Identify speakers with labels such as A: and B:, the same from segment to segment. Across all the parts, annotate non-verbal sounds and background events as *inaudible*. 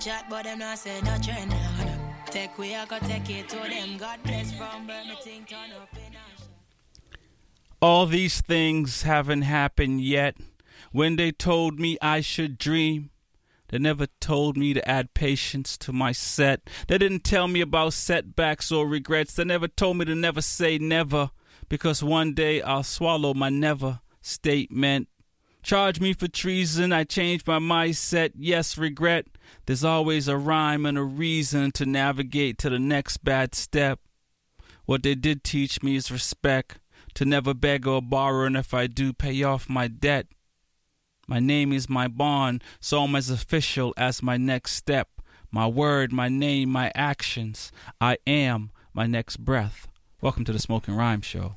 A: chat, but them not say no trend. Take we I take it to them. God bless from Birmingham, turn up in
B: All these things haven't happened yet. When they told me I should dream, they never told me to add patience to my set. They didn't tell me about setbacks or regrets. They never told me to never say never, because one day I'll swallow my never statement. Charge me for treason, I changed my mindset. Yes, regret. There's always a rhyme and a reason to navigate to the next bad step. What they did teach me is respect, to never beg or borrow, and if I do, pay off my debt. My name is my bond, so I'm as official as my next step. My word, my name, my actions. I am my next breath. Welcome to the Smoking Rhyme Show.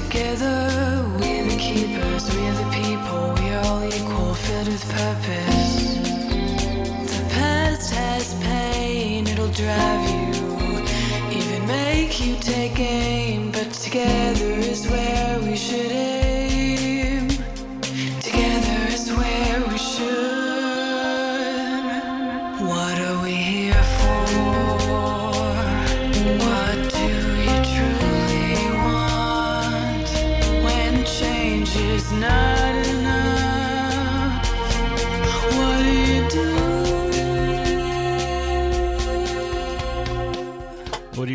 C: together. We're the keepers. We're the people. We're all equal, filled with purpose. The past has pain, it'll drive you, even make you take aim. But together is where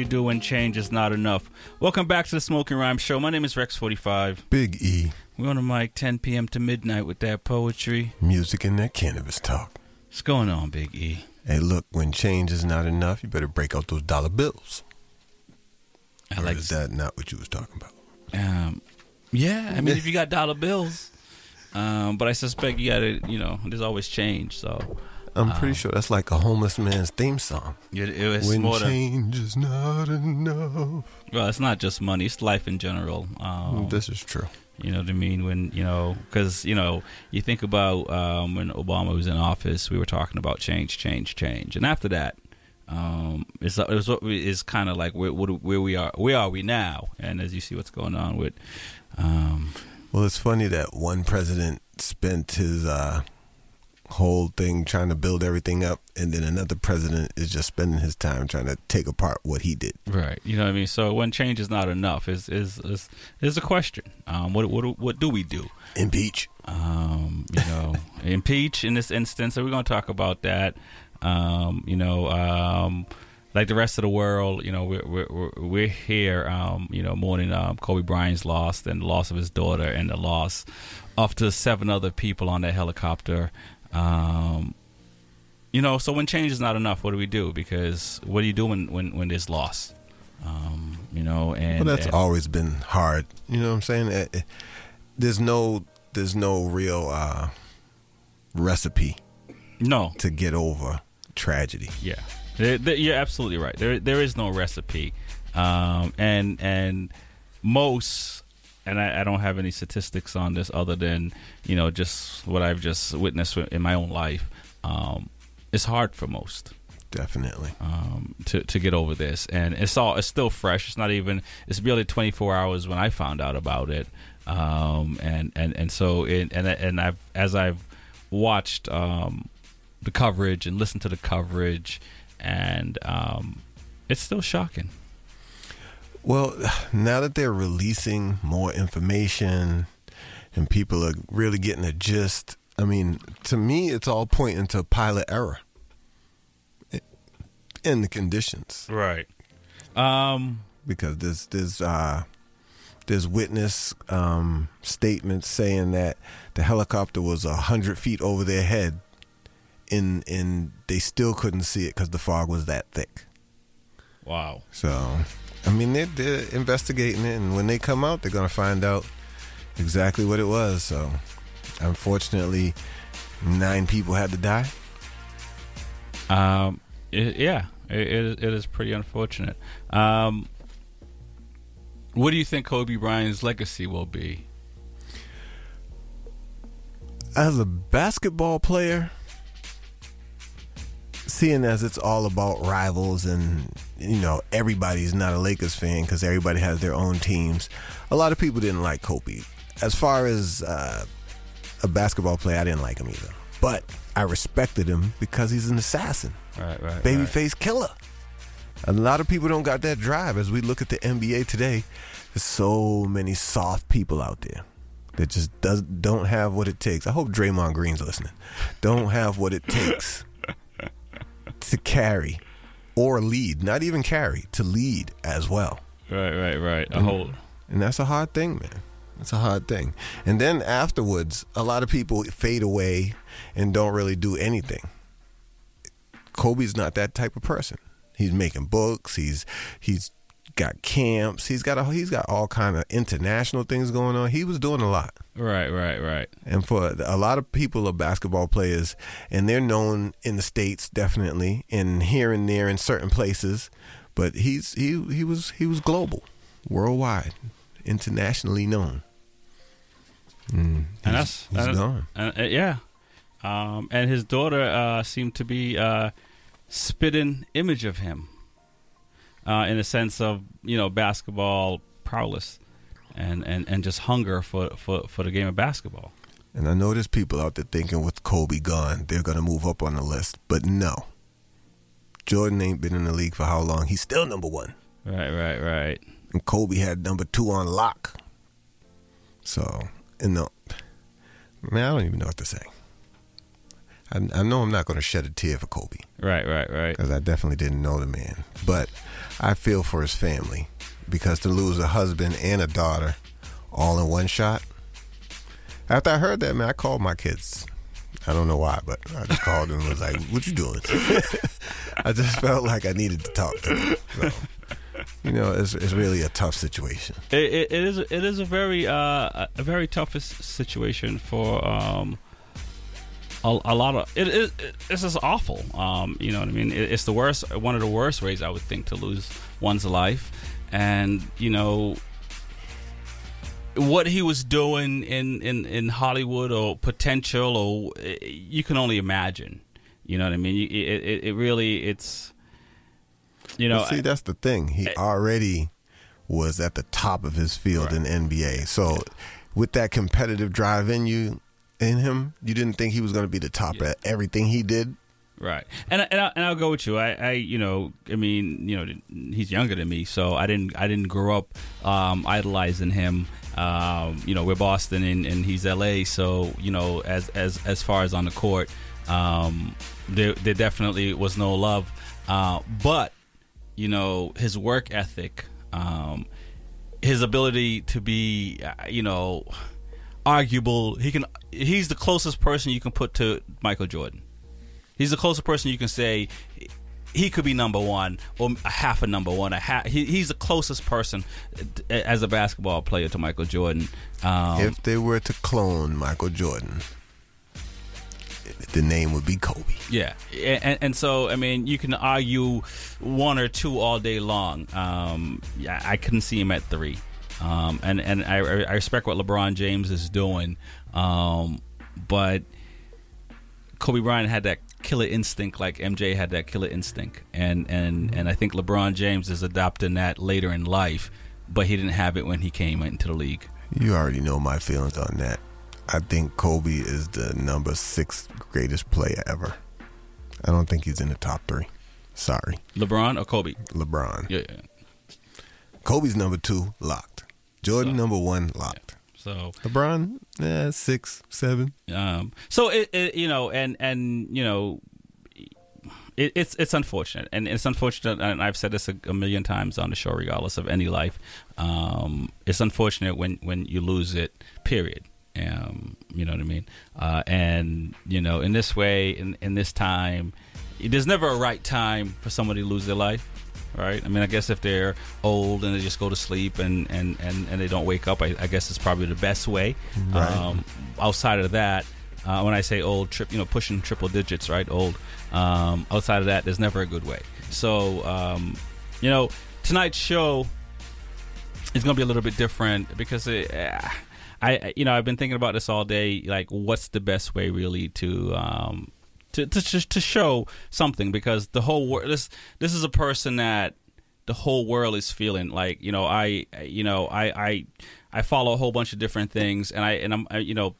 C: do when change is not enough?
B: Welcome back to the Smoking Rhyme Show. My name is Rex45.
D: Big E,
B: We're on the mic 10 p.m. to midnight with that poetry.
D: music and that cannabis talk.
B: What's going on, Big E?
D: Hey, look, when change is not enough, you better break out those dollar bills.
B: I
D: Or
B: like
D: is that not what you was talking about?
B: Um, yeah, I mean, if you got dollar bills, um, but I suspect you got to, you know, there's always change. So
D: I'm pretty sure that's like a homeless man's theme song.
B: it, it was
D: when
B: more than
D: change is not enough.
B: well, it's not just money; it's life in general. Um,
D: this is true.
B: You know what I mean? When you know, because you know, you think about um, when Obama was in office, we were talking about change, change, change, and after that, um, it's it's what we- is kind of like where what, where we are. Where are we now? And as you see what's going on with, um,
D: Well, it's funny that one president spent his uh, whole thing trying to build everything up, and then another president is just spending his time trying to take apart what he did.
B: right? You know what I mean? So when change is not enough, is is is is a question. Um, what what what do we do?
D: Impeach.
B: um, you know, *laughs* impeach in this instance. So we're going to talk about that. Um, you know, um, like the rest of the world, you know, we're we're, we're- we're here, um, you know, mourning um, Kobe Bryant's loss and the loss of his daughter and the loss of the seven other people on that helicopter. Um, you know, so when change is not enough, what do we do? Because what do you do when when, when there's loss? Um, you know, and
D: Well, that's
B: and-
D: always been hard. You know what I'm saying? Eh, eh, There's no there's no real uh, recipe
B: no
D: to get over tragedy.
B: Yeah, There- there- you're absolutely right. There, there is no recipe, um, and and most, and I, I don't have any statistics on this other than you know just what I've just witnessed in my own life. Um, it's hard for most
D: Definitely.
B: um, to to get over this, and it's all it's still fresh. It's not even it's barely 24 hours when I found out about it, um, and and and so it, and and I've as I've watched um, the coverage and listened to the coverage, and um, it's still shocking.
D: Well, *sighs* now that they're releasing more information, and people are really getting a gist. I mean, to me, it's all pointing to pilot error in the conditions
B: Right. Um.
D: because there's there's uh, there's witness um, statements saying that the helicopter was a hundred feet over their head, and and they still couldn't see it because the fog was that thick.
B: Wow.
D: So, I mean, they're, they're investigating it, and when they come out, they're gonna find out exactly what it was. So, unfortunately, nine people had to die.
B: Um. it- yeah. It, it, is- it is pretty unfortunate. Um. What do you think Kobe Bryant's legacy will be?
D: As a basketball player, seeing as it's all about rivals and you know everybody's not a Lakers fan because everybody has their own teams. A lot of people didn't like Kobe. As far as uh, a basketball player, I didn't like him either. But I respected him because he's an assassin.
B: Right. Right. right.
D: killer. A lot of people don't got that drive. As we look at the NBA today, there's so many soft people out there that just does don't have what it takes. I hope Draymond Green's listening. Don't have what it takes to carry or lead, not even carry, to lead as well.
B: Right. Right. Right. A whole.
D: And that's a hard thing, man. It's a hard thing. And then afterwards, a lot of people fade away and don't really do anything. Kobe's not that type of person. He's making books. He's he's got camps. He's got a, he's got all kind of international things going on. He was doing a lot.
B: Right. Right. Right.
D: And for a lot of people are basketball players, and they're known in the states definitely, and here and there in certain places. But he's he he was he was global, worldwide, internationally known. Mm,
B: and that's
D: he's gone.
B: and- uh, yeah, um, and his daughter uh, seemed to be uh, spitting image of him, uh, in a sense of you know basketball prowess, and, and, and just hunger for, for, for the game of basketball.
D: And I know there's people out there thinking with Kobe gone, they're gonna move up on the list, but no. Jordan ain't been in the league for how long? He's still number one.
B: Right, right, right.
D: and Kobe had number two on lock. So, in the man, I don't even know what to say. I, I know I'm not going to shed a tear for Kobe
B: Right, right, right.
D: because I definitely didn't know the man, but I feel for his family because to lose a husband and a daughter all in one shot. After I heard that, man, I called my kids. I don't know why, but I just called them and was like, "What you doing?" *laughs* I just felt like I needed to talk to them. So, you know, it's it's really a tough situation.
B: It, it, it is it is a very uh, a very tough situation for um, a, a lot of it, it, it this is awful. Um, you know what I mean? It, it's the worst one of the worst ways I would think to lose one's life, and you know what he was doing in, in, in Hollywood or potential or eh, you can only imagine. You know what I mean? It, it, it really it's you know
D: But see, that's the thing. He already was at the top of his field in NBA. So, with that competitive drive in you, in him, you didn't think he was going to be the top at everything he did.
B: Right, and and, I, and I'll go with you. I, I, you know, I mean, you know, he's younger than me, so I didn't, I didn't grow up um, idolizing him. Um, you know, we're Boston and, and he's LA, so you know, as as as far as on the court, um, there there definitely was no love. Uh, but you know, his work ethic, um, his ability to be, uh, you know, arguable. He can. He's the closest person you can put to Michael Jordan. He's the closest person you can say he could be number one or a half a number one. A half, he, he's the closest person as a basketball player to Michael Jordan. Um,
D: if they were to clone Michael Jordan, the name would be Kobe.
B: Yeah, and, and so I mean, you can argue one or two all day long. Um, yeah, I couldn't see him at three, um, and and I, I respect what LeBron James is doing, um, but Kobe Bryant had that killer instinct, like MJ had that killer instinct, and and and I think LeBron James is adopting that later in life, but he didn't have it when he came into the league.
D: You already know my feelings on that. I think Kobe is the number six greatest player ever. I don't think he's in the top three. Sorry,
B: LeBron or Kobe?
D: LeBron.
B: Yeah. yeah.
D: Kobe's number two, locked. Jordan
B: So-
D: number one, locked.
B: So
D: LeBron, yeah, six, seven.
B: um, so it, it you know and and you know it, it's it's unfortunate. And it's unfortunate and I've said this a, a million times on the show regardless of any life. Um, it's unfortunate when when you lose it period. Um, you know what I mean? Uh, and you know in this way in in this time there's never a right time for somebody to lose their life right? I mean, I guess if they're old and they just go to sleep and, and, and, and they don't wake up, I, I guess it's probably the best way.
D: Right.
B: Um, outside of that, uh, when I say old, trip, you know, pushing triple digits, right? Old. Um, outside of that, there's never a good way. So, um, you know, tonight's show is going to be a little bit different because it, uh, I, you know, I've been thinking about this all day. Like, what's the best way really to um, to, to to show something because the whole world this this is a person that the whole world is feeling. Like you know I you know I I I follow a whole bunch of different things and I and I'm I, you know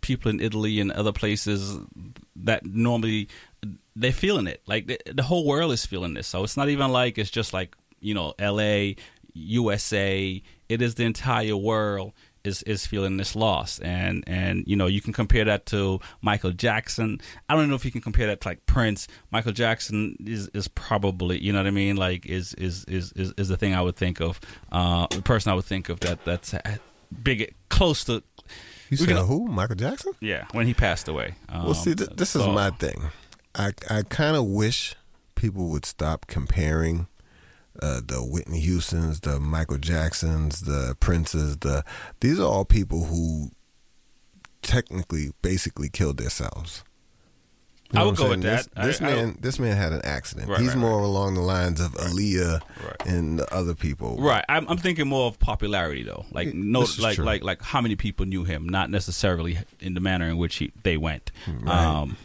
B: people in Italy and other places that normally they're feeling it. Like the, the whole world is feeling this. So it's not even like it's just like you know LA USA it is the entire world is is feeling this loss and and you know you can compare that to Michael Jackson I don't know if you can compare that to like Prince Michael Jackson is is probably you know what I mean like is is is is, is the thing I would think of uh the person I would think of that that's big close to
D: You said
B: can-
D: who? Michael Jackson?
B: yeah when he passed away um,
D: Well, see, th- this is my thing. I I kind of wish people would stop comparing uh, the Whitney Houston's, the Michael Jacksons, the Princes. The these are all people who technically, basically killed themselves.
B: I would go with that.
D: This, this
B: I- I-
D: man, this man had an accident.
B: Right,
D: He's
B: right,
D: more along the lines of Aaliyah
B: Right.
D: and the other people.
B: Right, I'm, I'm thinking more of popularity though. Like no, like
D: true.
B: like like how many people knew him, not necessarily in the manner in which he, they went.
D: Right.
B: Um,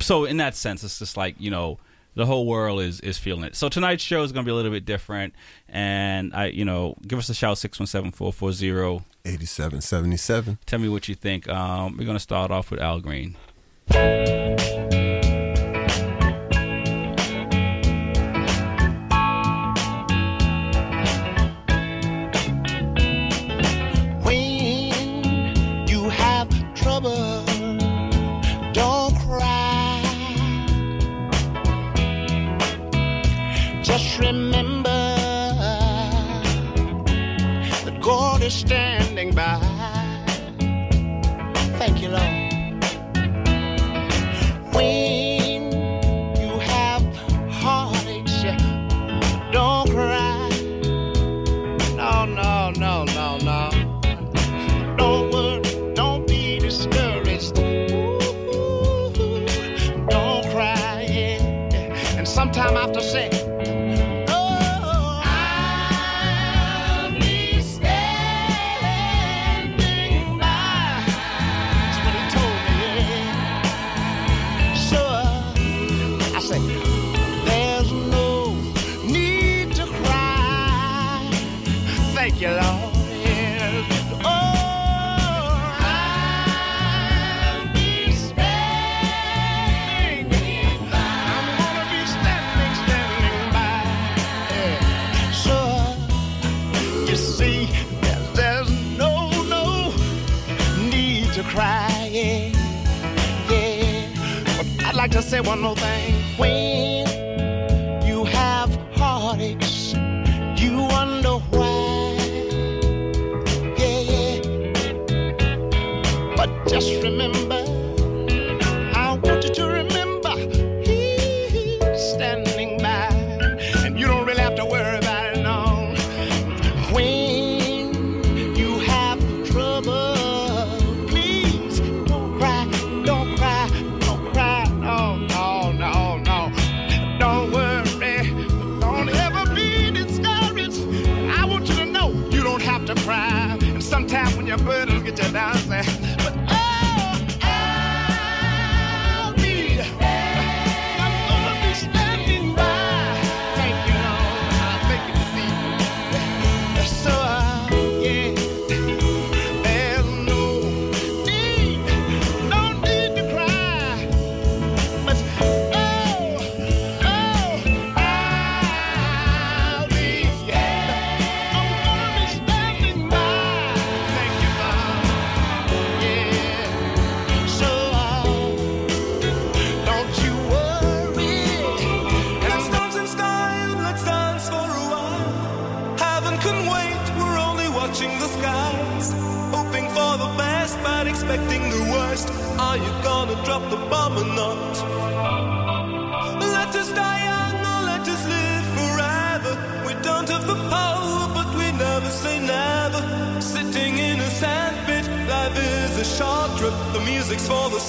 B: so in that sense, it's just like you know the whole world is is feeling it. So tonight's show is going to be a little bit different, and I you know give us a shout six one seven four four zero.
D: Eighty-seven, seventy-seven.
B: Tell me what you think. Um, we're going to start off with Al Green.
E: Remember. That God is standing say one more thing. When you have heartaches, you wonder why. Yeah, yeah. But just remember,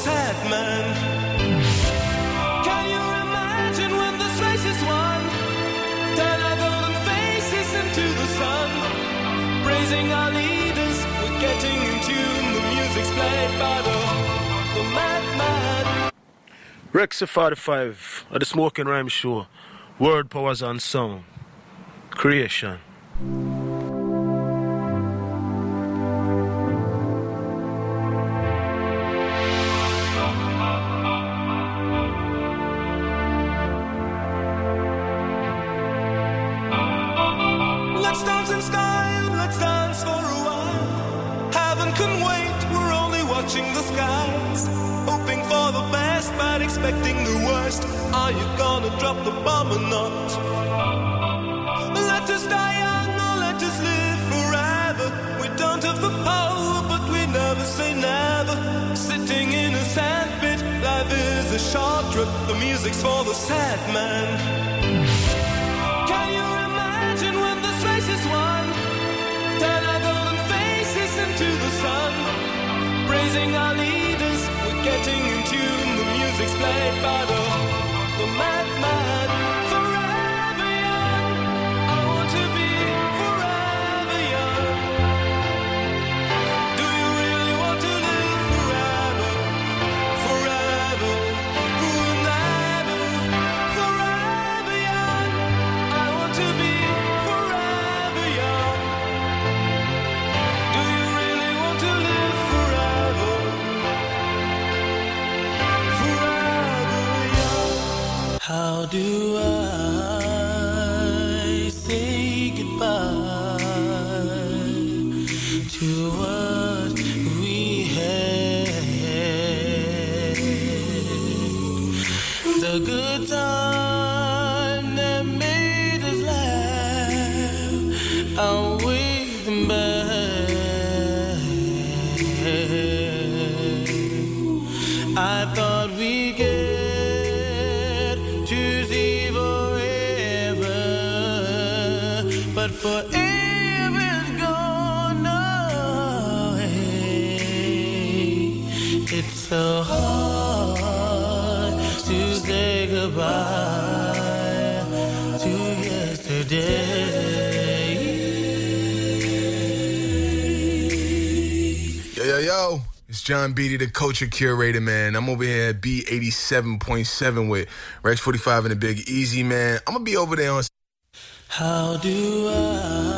F: sad man. Can you imagine when race is won? Turn our golden faces into the sun. Praising our leaders, we're getting in tune. The music's played by the, the madman.
G: At the Smoking Rhyme Show. Word, powers, and song Creation.
F: but forever.
H: It's so hard to say goodbye to yesterday.
I: It's John Beatty, the culture curator, man. I'm over here at B87.7 with Rex 45 and the Big Easy, man. I'm going to be over there on.
H: How do I?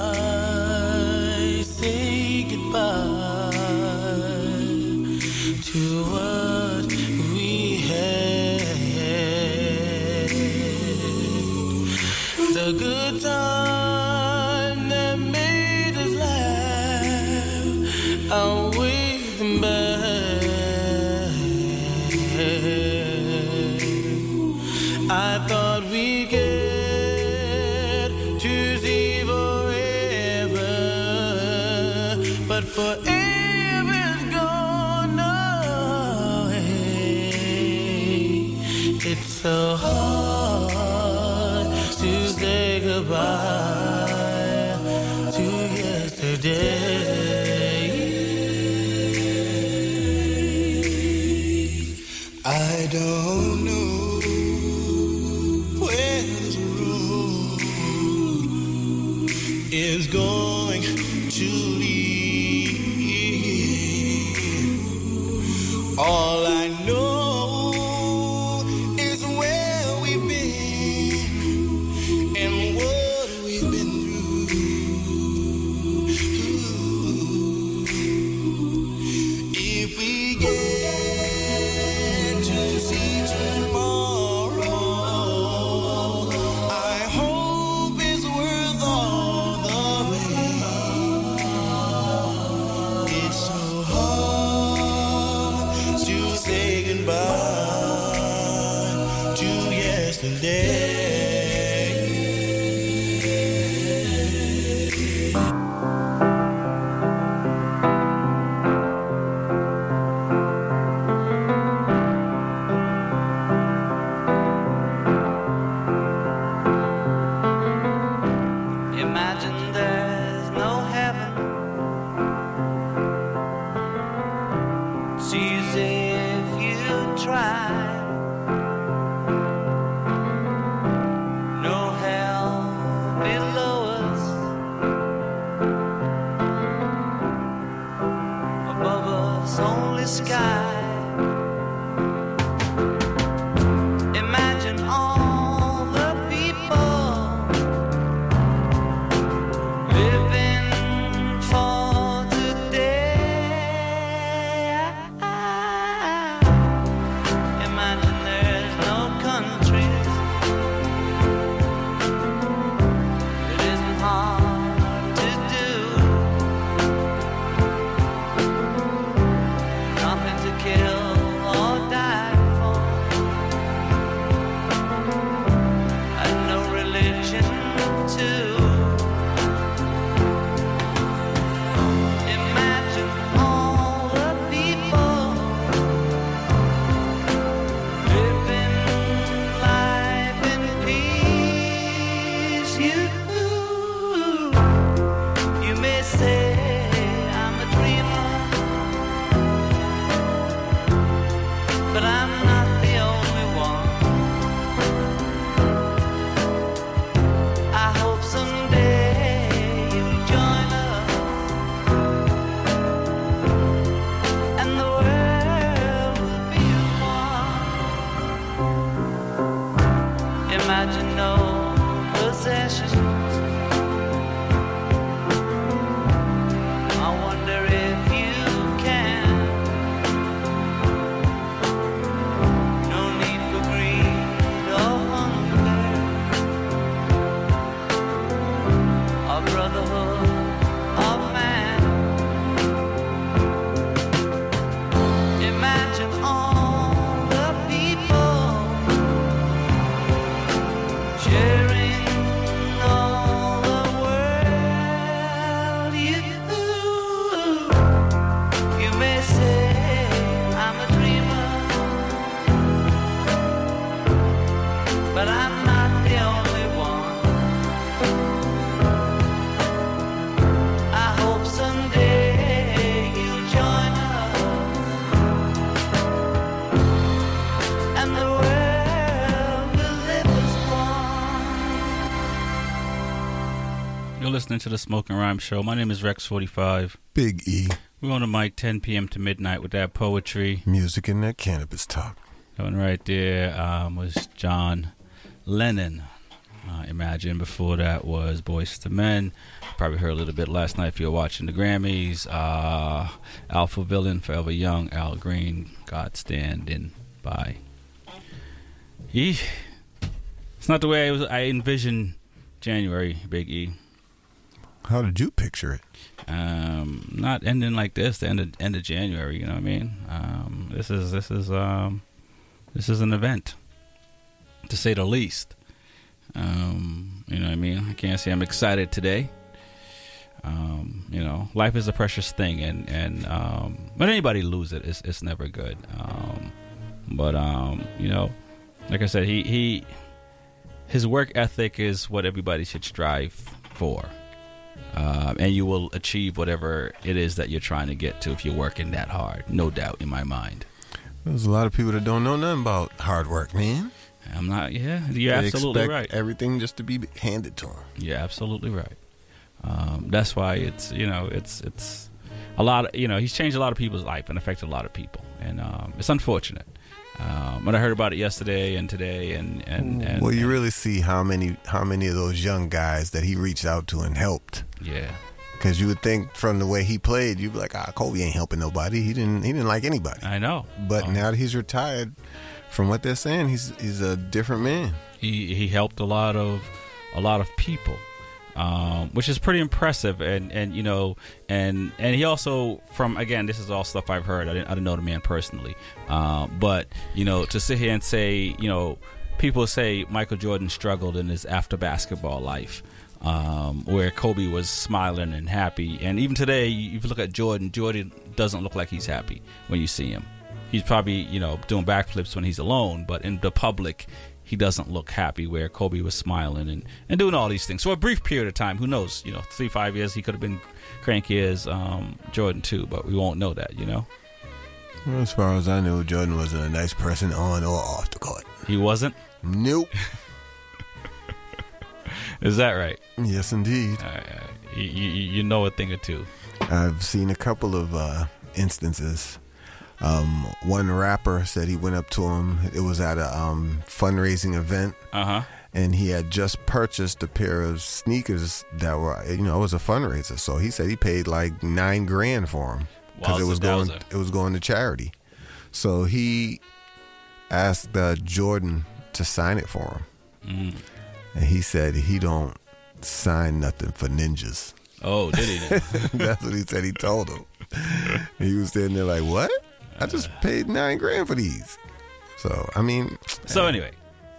B: Listening to the Smoking Rhyme Show. My name is Rex45.
D: Big E,
B: We're on the mic 10 p.m. to midnight with that poetry.
D: music and that cannabis talk.
B: That one right there um, was John Lennon. Uh, Imagine. Before that was Boyz II Men. Probably heard a little bit last night if you were watching the Grammys. Uh, Alphaville, Forever Young, Al Green, God Standing By. E. It's not the way I, was, I envisioned January, Big E.
D: How did you picture it?
B: um, not ending like this. The end of end of January. You know what I mean? Um, this is this is um, this is an event, to say the least. Um, you know what I mean? I can't say I'm excited today. Um, you know, life is a precious thing, and and um, when anybody lose it, it's it's never good. Um, but um, you know, like I said, he he his work ethic is what everybody should strive for um, and you will achieve whatever it is that you're trying to get to if you're working that hard. No doubt in my mind.
D: There's a lot of people that don't know nothing about hard work, man.
B: I'm not. Yeah, you're
D: They
B: absolutely
D: expect
B: right.
D: Everything just to be handed to them.
B: You're absolutely right. Um, that's why it's you know it's it's a lot. Of, you know he's changed a lot of people's life and affected a lot of people, and um, it's unfortunate. Um, but I heard about it yesterday and today, and and, and
D: well, you
B: and-
D: really see how many how many of those young guys that he reached out to and helped.
B: yeah.
D: Because you would think from the way he played, you'd be like, ah, Kobe ain't helping nobody. He didn't he didn't like anybody.
B: I know,
D: But
B: Um,
D: now that he's retired, from what they're saying, he's he's a different man.
B: he he helped a lot of a lot of people um, which is pretty impressive and and you know and and he also from again this is all stuff I've heard. I didn't, I didn't know the man personally. Uh, but you know to sit here and say you know people say Michael Jordan struggled in his after basketball life um, where Kobe was smiling and happy. And even today if you look at Jordan Jordan doesn't look like he's happy when you see him he's probably you know doing backflips when he's alone but in the public he doesn't look happy where kobe was smiling and, and doing all these things for a brief period of time who knows you know three five years he could have been cranky as um, jordan too but we won't know that you know
D: Well, as far as I knew, Jordan was a nice person on or off the court.
B: he wasn't
D: Nope. *laughs*
B: is that right
D: yes, indeed.
B: you, you, you know a thing or two
D: I've seen a couple of uh, instances. Um, one rapper said he went up to him. It was at a um, fundraising event,
B: uh-huh
D: and he had just purchased a pair of sneakers that were, you know, it was a fundraiser. So he said he paid like nine grand for them because it was going, it was going to charity. So he asked uh, Jordan to sign it for him,
B: Mm.
D: and he said he don't sign nothing for ninjas.
B: oh did he *laughs*
D: That's what he said. He told him. He was standing there like, "What? I just paid nine grand for these." So I mean,
B: so anyway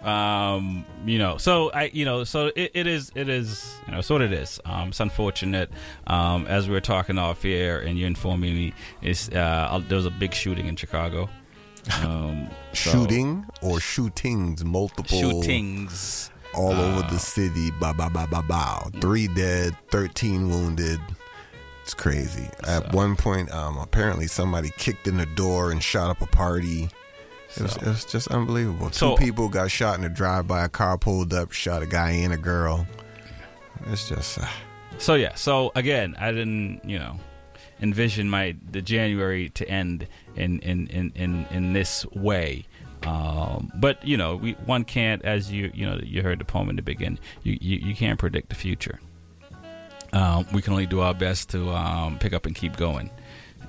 B: um you know so i you know so it, it is it is you know so what it is um it's unfortunate um as we were talking off air and you're informing me it's uh there was a big shooting in chicago um *laughs* so-
D: shooting or shootings, multiple
B: shootings
D: all over the city. Ba ba ba ba ba. Three dead, thirteen wounded. It's crazy. At one point, um, apparently somebody kicked in the door and shot up a party. It was, it was just unbelievable. Two people got shot in a drive-by. A car pulled up, shot a guy and a girl. It's just. Uh,
B: So yeah, so again, I didn't, you know, envision my the January to end in in in in, in this way. Um, but you know, we one can't, as you you know, you heard the poem in the beginning. You you, you can't predict the future. Um, we can only do our best to um, pick up and keep going,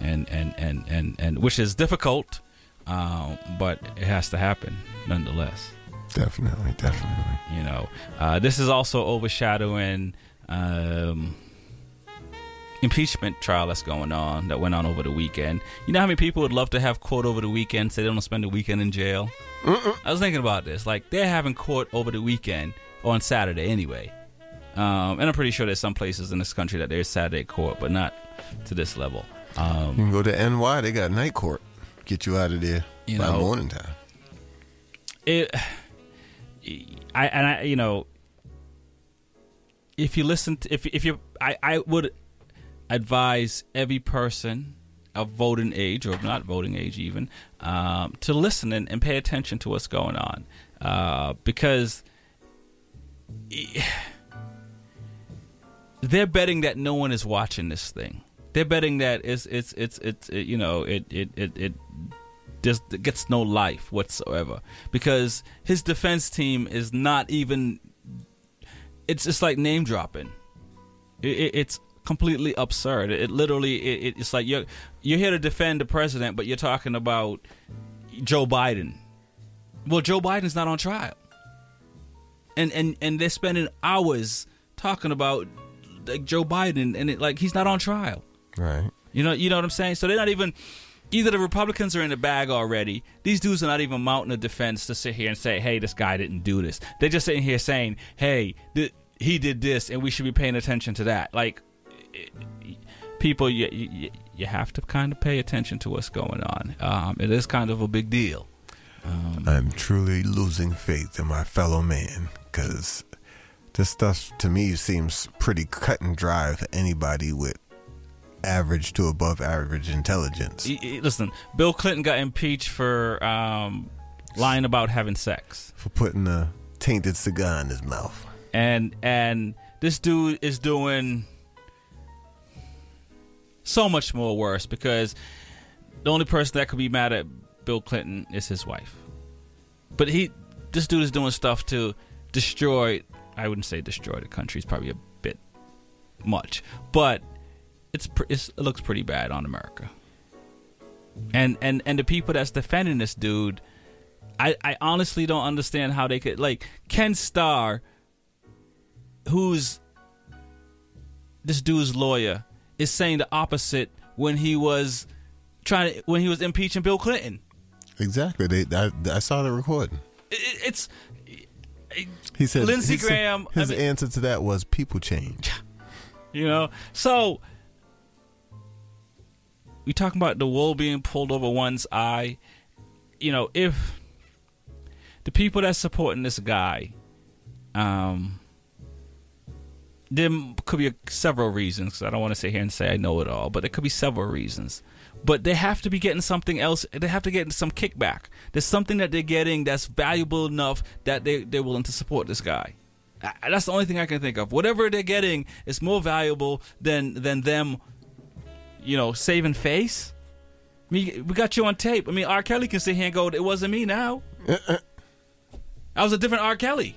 B: and and and and, and which is difficult, um, but it has to happen nonetheless.
D: Definitely, definitely.
B: You know, uh, this is also overshadowing um, impeachment trial that's going on that went on over the weekend. You know how many people would love to have court over the weekend so they don't spend the weekend in jail? I was thinking about this. Like they're having court over the weekend on Saturday anyway. Um, and I'm pretty sure there's some places in this country that there's Saturday court, but not to this level. Um,
D: You can go to NY. They got night court. Get you out of there
B: You
D: by
B: know,
D: morning time.
B: it I and I you know if you listen to if if you I I would advise every person of voting age or not voting age even um, to listen and, and pay attention to what's going on uh, because they're betting that no one is watching this thing. They're betting that it's it's it's it's it, you know it it it, it just gets no life whatsoever because his defense team is not even. It's just like name dropping. It, it, it's completely absurd. It, literally it, it's like you're you're here to defend the president, but you're talking about Joe Biden. Well, Joe Biden's not on trial, and and and they're spending hours talking about like Joe Biden, and it, like he's not on trial.
D: Right.
B: You know, you know what I'm saying. So they're not even. Either the Republicans are in the bag already. These dudes are not even mounting a defense to sit here and say, "Hey, this guy didn't do this." They're just sitting here saying, "Hey, th- he did this, and we should be paying attention to that." Like, people, you, you you have to kind of pay attention to what's going on. Um, it is kind of a big deal.
D: I'm truly losing faith in my fellow man because this stuff to me seems pretty cut and dry for anybody with average to above average intelligence.
B: Listen, Bill Clinton got impeached for um, lying about having sex.
D: For putting a tainted cigar in his mouth.
B: and and this dude is doing so much more worse because the only person that could be mad at Bill Clinton is his wife. But he, this dude is doing stuff to destroy. I wouldn't say destroy the country. It's probably a bit much, but it's, it's it looks pretty bad on America. And and and the people that's defending this dude, I I honestly don't understand how they could like Ken Starr who's this dude's lawyer is saying the opposite when he was trying to, when he was impeaching Bill Clinton.
D: Exactly. They, I, I saw the recording.
B: It, it- it's
D: He said
B: Lindsey Graham, I
D: His
B: mean-
D: answer to that was people change. *laughs*
B: you know so we talking about the wool being pulled over one's eye. You know if the people that's supporting this guy, um. There could be several reasons. I don't want to sit here and say I know it all, but there could be several reasons. But they have to be getting something else. They have to get some kickback. There's something that they're getting that's valuable enough that they they're willing to support this guy. I- That's the only thing I can think of. Whatever they're getting is more valuable than than them, you know, saving face. I mean, we got you on tape. I mean, R. Kelly can sit here and go, "It wasn't me." Now, uh, uh. I was a different R. Kelly.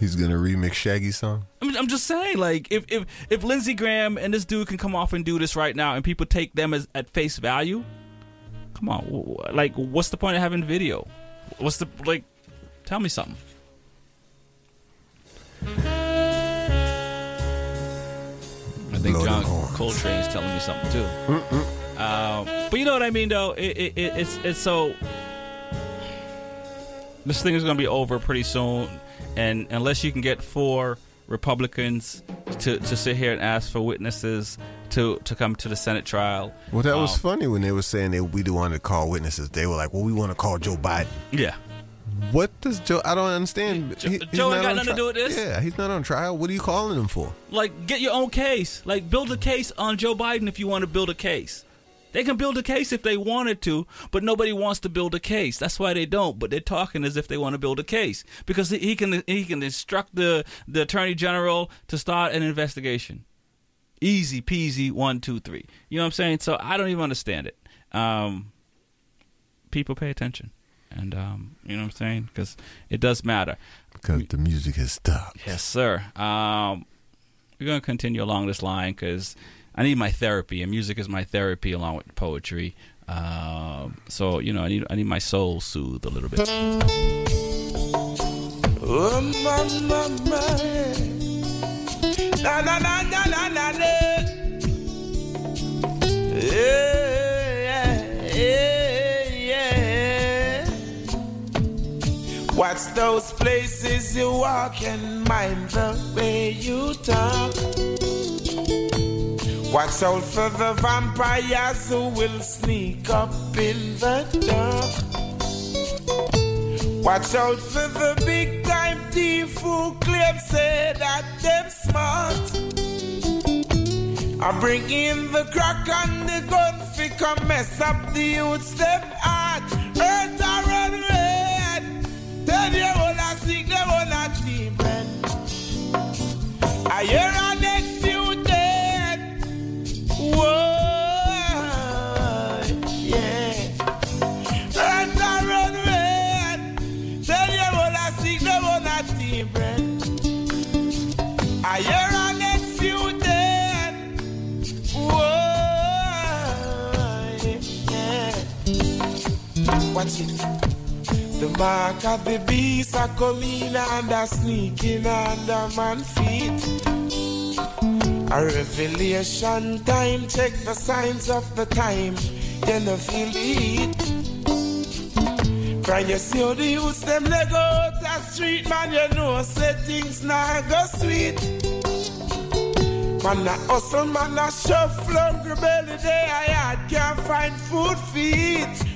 D: He's gonna remix Shaggy song.
B: I mean, I'm just saying, like, if if if Lindsey Graham and this dude can come off and do this right now, and people take them as at face value, come on, w- w- like, what's the point of having video? What's the like? Tell me something. I think
D: Blow
B: John
D: them horns.
B: Coltrane's telling me something too. Um, but you know what I mean, though. It, it, it, it's it's so. This thing is going to be over pretty soon, and unless you can get four Republicans to, to sit here and ask for witnesses to, to come to the Senate trial,
D: Well, that was
B: um,
D: funny when they were saying that we wanted to call witnesses. They were like, "Well, we want to call Joe Biden."
B: Yeah,
D: What does Joe? I don't understand.
B: Jo-
D: He-
B: Joe ain't got nothing to do with this?
D: Yeah, he's not on trial. What are you calling him for?
B: like get your own case. Like build a case on Joe Biden if you want to build a case. They can build a case if they wanted to, but nobody wants to build a case. That's why they don't. But they're talking as if they want to build a case because he can he can instruct the the attorney general to start an investigation. Easy peasy, one two three. You know what I'm saying? So I don't even understand it. Um, people pay attention. and um, you know what I'm saying? Because it does matter.
D: Because the music has stopped.
B: Yes, sir. Um, we're gonna continue along this line because I need my therapy, and music is my therapy along with poetry. Um, so you know, I need I need my soul soothed a little bit.
J: Oh, my. Na, na. Yeah, yeah, yeah. Watch those places you walk and mind the way you talk. Watch out for the vampires who will sneak up in the dark. Watch out for the big time thief who claims say that them smart. I bring in the crack and the gun fi come mess up the youths them heart. Earth a run red. Tell you all I sick, them all I red. I hear It. The mark of the beast are coming and are sneaking under man feet. A revelation time, check the signs of the time, then you feel heat. Cry you see how the youths them leg out the street, man, you know say things not go sweet. Man a hustle, man a shuffle, hungry belly day I had can't find food feet.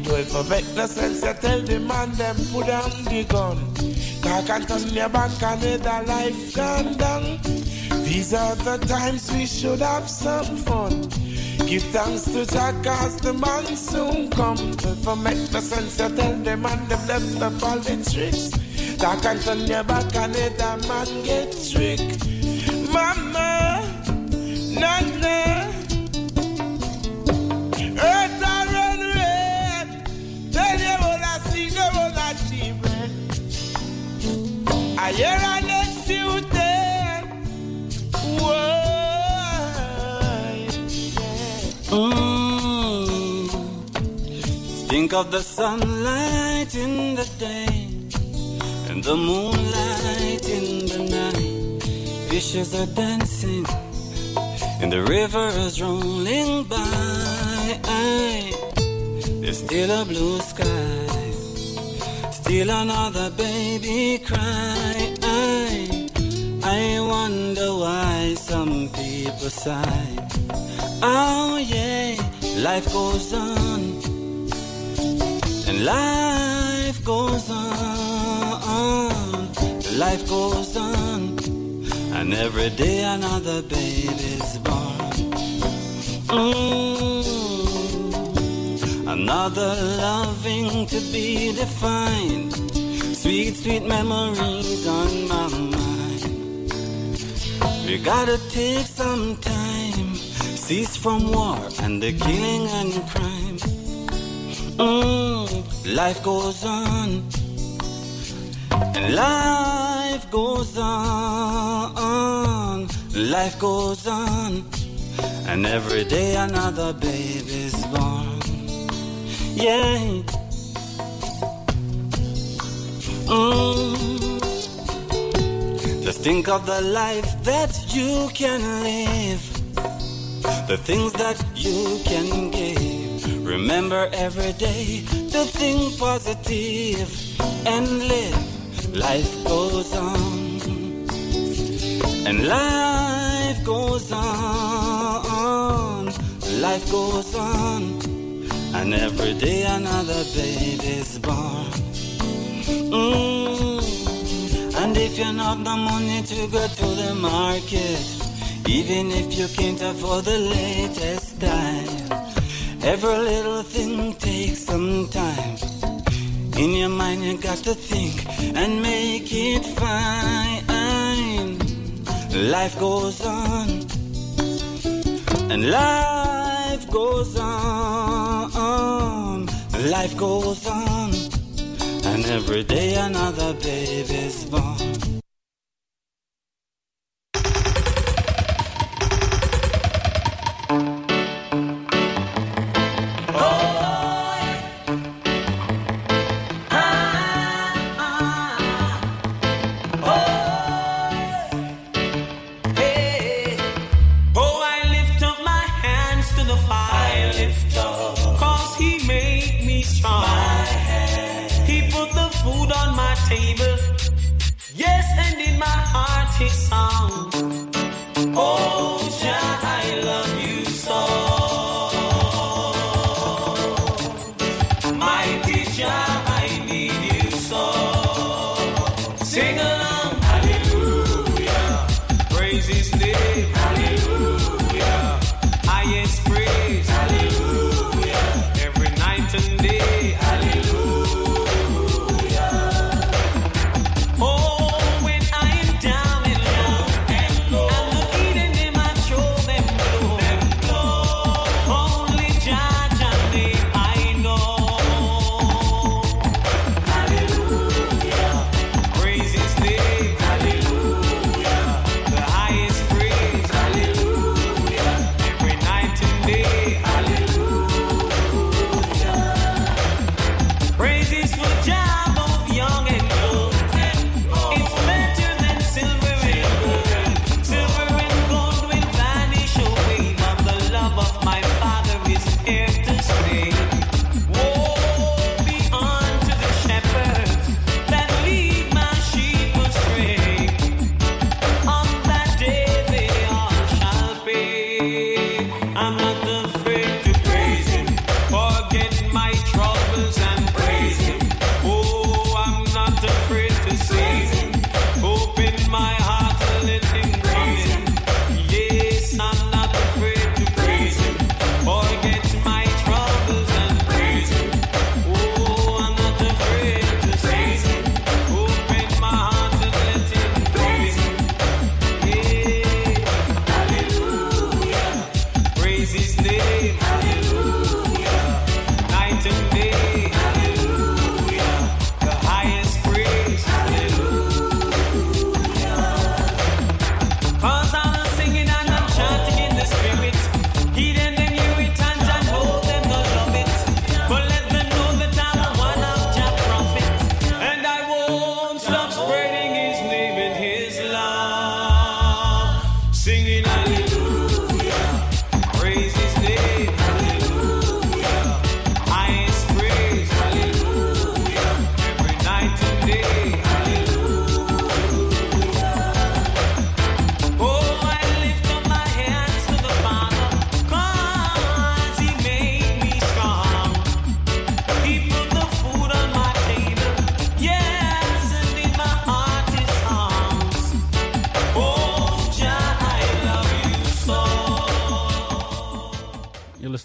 J: It will for sense to tell the man them put down the gun. Cause can turn your back and the life gone down. These are the times we should have some fun. Give thanks to Jah cause the man soon come. If I make no sense to tell the man them left up all the tricks. That can turn your back and the man get tricked. Mama, Earth I hear a dead. Whoa,
K: Mm. Think of the sunlight in the day and the moonlight in the night. Fishes are dancing and the river is rolling by. There's still a blue sky, still another baby cry. I wonder why some people sigh. Oh yeah, life goes on, and life goes on, life goes on, and every day another baby's born. Mm, another loving to be defined, sweet, sweet memories on my mind. We gotta take some time, cease from war and the killing and crime. Mm, life goes on, and life goes on, life goes on, and every day another baby's born. Yeah. Mm. Just think of the life that you can live, the things that you can give. Remember every day to think positive and live. Life goes on, and life goes on, life goes on,
L: And every day another baby's born. Mm. And if you're not the money to go to the market, even if you can't afford the latest style, every little thing takes some time. In your mind, you got to think and make it fine. Life goes on, and life goes on, life goes on, and every day another baby's born.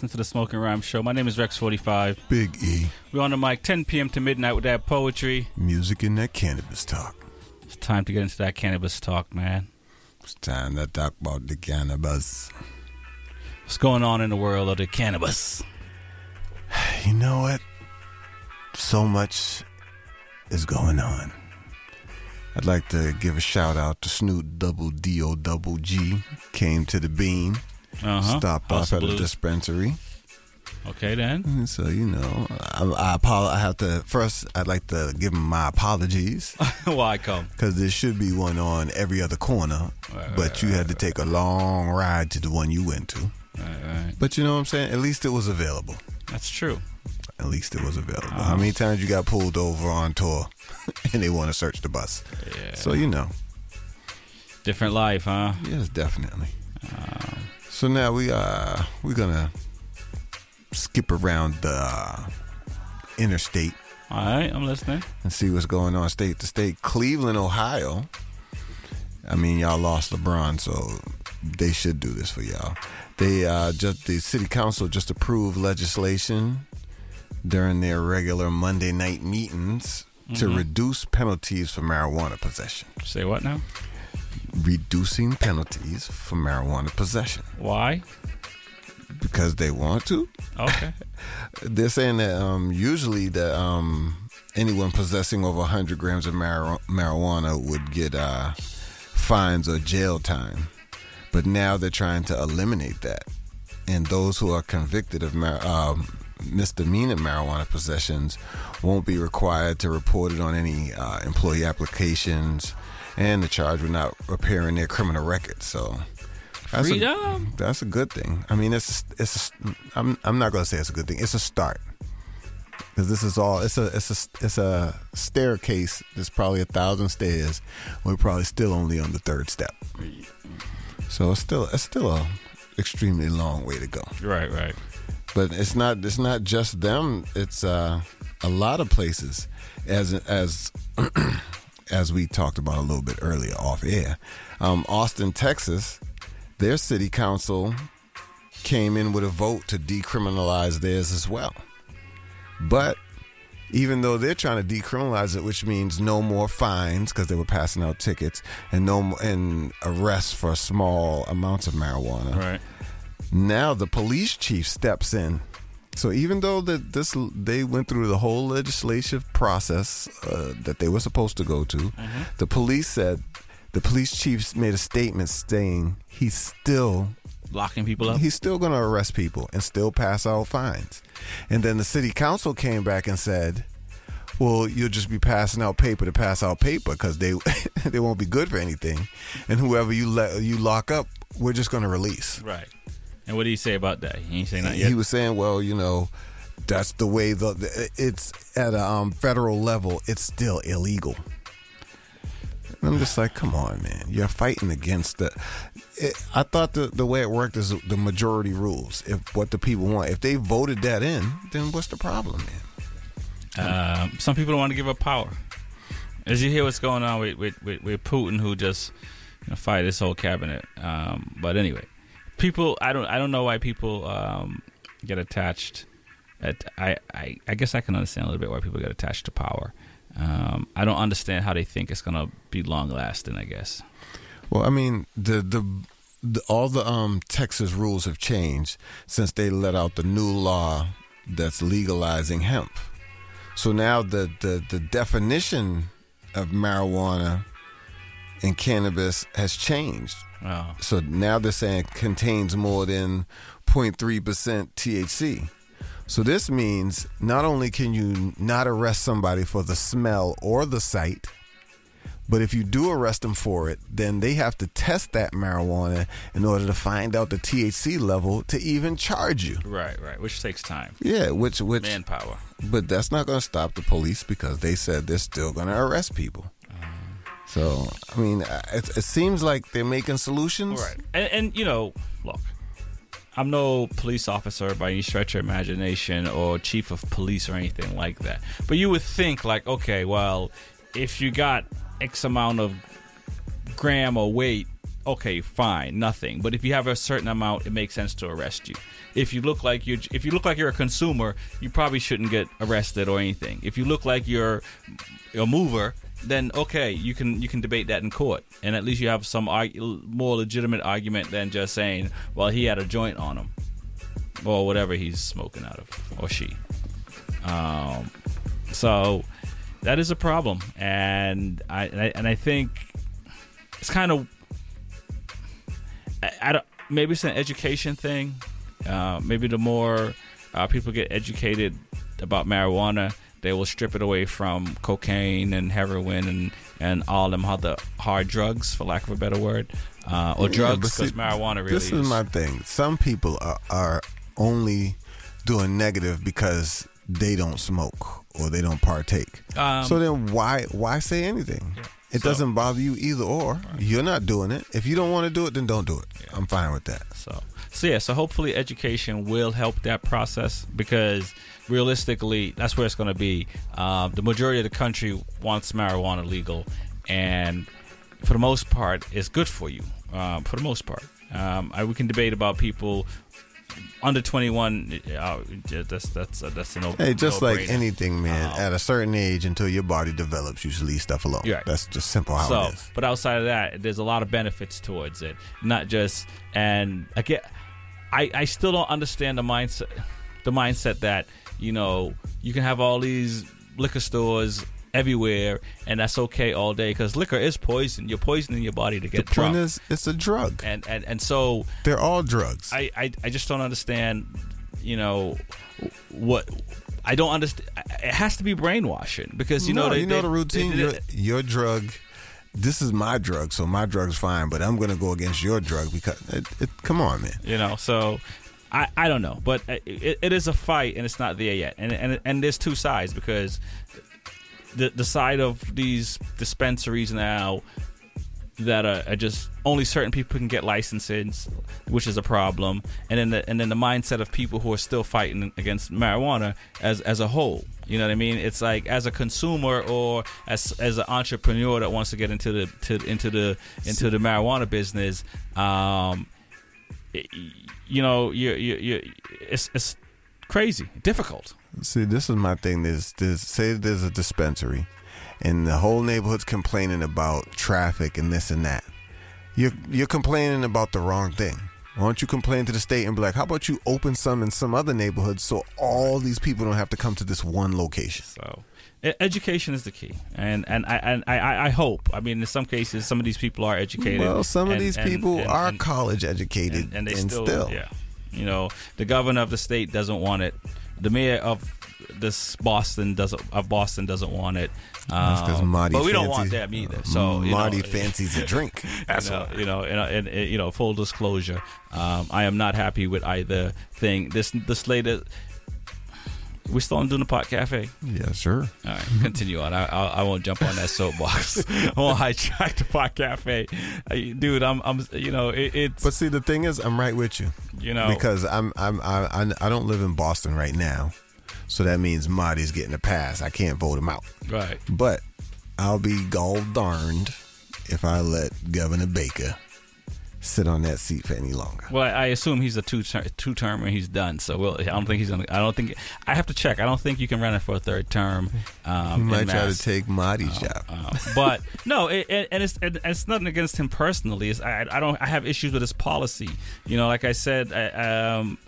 B: Listening to the Smoking Rhyme Show. My name is Rex45.
D: Big E.
B: We're on the mic 10 p.m. to midnight with that poetry.
D: Music and that cannabis talk.
B: It's time to get into that cannabis talk, man.
D: It's time to talk about the cannabis.
B: What's going on in the world of the cannabis? *sighs*
D: You know what? So much is going on. I'd like to give a shout out to Snoop Double D O Double G. Came to the bean.
B: Uh-huh.
D: Stopped
B: House
D: off at a dispensary.
B: Okay, then.
D: Mm, so you know, I, I, apol- I have to first. I'd like to give him my apologies *laughs*
B: Why come?
D: because there should be one on every other corner, but you had to take a long ride to the one you went to. But you know what I'm saying? At least it was available.
B: That's true.
D: At least it was available. How ah. many times you got pulled over on tour *laughs* and they want to search the bus?
B: Yeah.
D: So you know,
B: Different life, huh?
D: yes, definitely. Um, so now we uh we're gonna skip around the uh, interstate
B: All right, I'm listening.
D: and see what's going on state to state. Cleveland, Ohio. I mean, y'all lost LeBron, so they should do this for y'all. They uh, just the city council just approved legislation during their regular Monday night meetings to
B: Mhm.
D: reduce penalties for marijuana possession.
B: Say what now?
D: Reducing penalties for marijuana possession
B: Why?
D: because they want to.
B: Okay. *laughs*
D: They're saying that um, usually that um, anyone possessing over 100 grams of mar- marijuana would get uh, fines or jail time, but now they're trying to eliminate that, and those who are convicted of mar- um, misdemeanor marijuana possessions won't be required to report it on any uh, employee applications, and the charge will not in their criminal record. So. That's a, that's a good thing. I mean, it's it's. A, I'm I'm not gonna say it's a good thing. It's a start because this is all. It's a it's a it's a staircase. There's probably a thousand stairs. We're probably still only on the third step. So it's still it's still a extremely long way to go.
B: Right, right.
D: But it's not it's not just them. It's uh, a lot of places, as as *clears throat* as we talked about a little bit earlier off air. Um, Austin, Texas, their city council came in with a vote to decriminalize theirs as well. But even though they're trying to decriminalize it, which means no more fines because they were passing out tickets and no and arrests for small amounts of marijuana.
B: Right.
D: Now the police chief steps in. So even though that this they went through the whole legislative process uh, that they were supposed to go to, the police said the police chief made a statement saying he's still
B: Locking people up.
D: He's still going to arrest people and still pass out fines. And then the city council came back and said, "Well, you'll just be passing out paper to pass out paper because they *laughs* they won't be good for anything. And whoever you let you lock up, we're just going to release."
B: Right. And what did he say about that? He ain't saying that yet.
D: He was saying, "Well, you know, that's the way the, it's at a um, federal level. It's still illegal." And I'm just like, "Come on, man! You're fighting against the." It, I thought the the way it worked is the majority rules. If what the people want, if they voted that in, then what's the problem, man?
B: Um, some people don't want to give up power. As you hear what's going on with with, with, with Putin, who just you know, fired his whole cabinet. Um, but anyway, people, I don't I don't know why people um, get attached. At, I, I I guess I can understand a little bit why people get attached to power. Um, I don't understand how they think it's gonna be long lasting. I guess.
D: Well, I mean, the, the the all the um Texas rules have changed since they let out the new law that's legalizing hemp. So now the the, the definition of marijuana and cannabis has changed.
B: Oh.
D: So now they're saying contains more than 0.3% THC. So this means not only can you not arrest somebody for the smell or the sight, but if you do arrest them for it, then they have to test that marijuana in order to find out the THC level to even charge you.
B: Right, right. Which takes time.
D: Yeah, which which
B: Manpower.
D: But that's not going to stop the police because they said they're still going to arrest people. So I mean, uh, it, it seems like they're making solutions.
B: Right. And, and you know, look, I'm no police officer by any stretch of imagination or chief of police or anything like that. But you would think, like, okay, well, if you got X amount of gram or weight, okay, fine, nothing. But if you have a certain amount, it makes sense to arrest you. If you look like you, if you look like you're a consumer, you probably shouldn't get arrested or anything. If you look like you're a mover, then okay, you can you can debate that in court, and at least you have some more legitimate argument than just saying, well, he had a joint on him, or whatever he's smoking out of, or she. Um, so that is a problem, and I and I, and I think it's kind of I, I don't, maybe it's an education thing. Uh, maybe the more uh, people get educated about marijuana, they will strip it away from cocaine and heroin and, and all them other hard drugs, for lack of a better word, uh, or drugs because
D: see,
B: marijuana really
D: This is my thing. Some people are, are only doing negative because they don't smoke or they don't partake.
B: Um,
D: so then why why say anything? It
B: So-
D: doesn't bother you either or. You're not doing it. If you don't want to do it, then don't do it. I'm fine with that.
B: So so yeah, so hopefully education will help that process because realistically, that's where it's going to be. Um, the majority of the country wants marijuana legal, and for the most part, it's good for you. Um, for the most part, um, I, we can debate about people under 21. Uh, that's that's uh, that's an open
D: Hey, just like anything, man.
B: Um,
D: at a certain age, until your body develops, you should leave stuff alone.
B: Right.
D: That's just simple how
B: so,
D: it is.
B: but outside of that, there's a lot of benefits towards it. Not just and again, I I still don't understand the mindset the mindset that you know you can have all these liquor stores everywhere and that's okay all day because liquor is poison. You're poisoning your body to
D: The
B: get
D: point
B: drunk.
D: is, it's a drug.
B: and and and so
D: They're all drugs.
B: I, I I just don't understand. You know what. I don't understand. It has to be brainwashing because you know
D: No,
B: they,
D: you know
B: they-
D: the routine.
B: they-
D: your, your drug. This is my drug, so my drug's fine. But I'm gonna go against your drug because it, it, come on, man.
B: you know so i i don't know but it, it is a fight and it's not there yet and and and there's two sides because the the side of these dispensaries now that are, are just only certain people can get licenses, which is a problem, and then the and then the mindset of people who are still fighting against marijuana as as a whole. You know what I mean? It's like as a consumer or as as an entrepreneur that wants to get into the to into the into the marijuana business. Um, it- you know, you you you it's it's crazy, difficult.
D: See, this is my thing. There's, there's say there's a dispensary, and the whole neighborhood's complaining about traffic and this and that. You're you're complaining about the wrong thing. Why don't you complain to the state and be like, how about you open some in some other neighborhood so all these people don't have to come to this one location?
B: So education is the key, and and I and I, I I hope. I mean, in some cases, some of these people are educated.
D: Well, some of
B: and-
D: these
B: and-
D: people
B: and-
D: are
B: and-
D: college educated,
B: and, and they still,
D: still,
B: yeah. You know, the governor of the state doesn't want it. The mayor of this Boston doesn't of Boston doesn't want it.
D: That's 'cause
B: Um,
D: Marty
B: but we don't
D: fancy-
B: want them either. So you
D: Marty
B: know, *laughs*
D: fancies a drink. That's
B: you know, you know, and, and, and, you know, full disclosure, um, I am not happy with either thing. This this latest. We're still on doing the pot cafe.
D: Yeah, sure.
B: All right, continue on. I, I I won't jump on that soapbox. *laughs* I won't hijack the pot cafe, dude. I'm I'm you know it, it's
D: But see, the thing is, I'm right with you.
B: You know.
D: because I'm I'm I, I I don't live in Boston right now, so that means Marty's getting a pass. I can't vote him out.
B: right.
D: But I'll be gall darned if I let Governor Baker sit on that seat for any longer.
B: Well, I assume he's a two ter- two term and he's done. So well, I don't think he's gonna. I don't think I have to check. I don't think you can run it for a third term. Um,
D: He might try to take Marty's job.
B: Uh, but no, it, it, and it's and it's nothing against him personally. It's, I I don't I have issues with his policy. You know, like I said, I, um,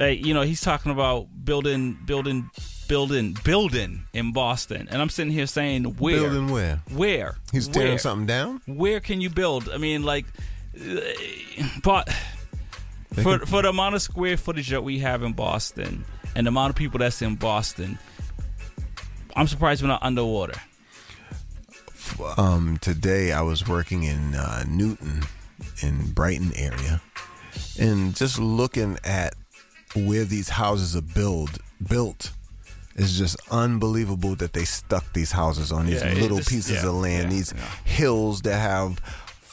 B: I, you know, he's talking about building building building building in Boston, and I'm sitting here saying where
D: Building where?
B: where
D: He's tearing
B: Where?
D: something down.
B: where can you build? I mean, like, uh, but for for the amount of square footage that we have in Boston and the amount of people that's in Boston, I'm surprised we're not underwater.
D: Um, today I was working in uh, Newton, in Brighton area, and just looking at where these houses are build built is just unbelievable that they stuck these houses on these
B: Yeah,
D: little
B: just-
D: pieces
B: yeah,
D: of land,
B: yeah,
D: these hills that have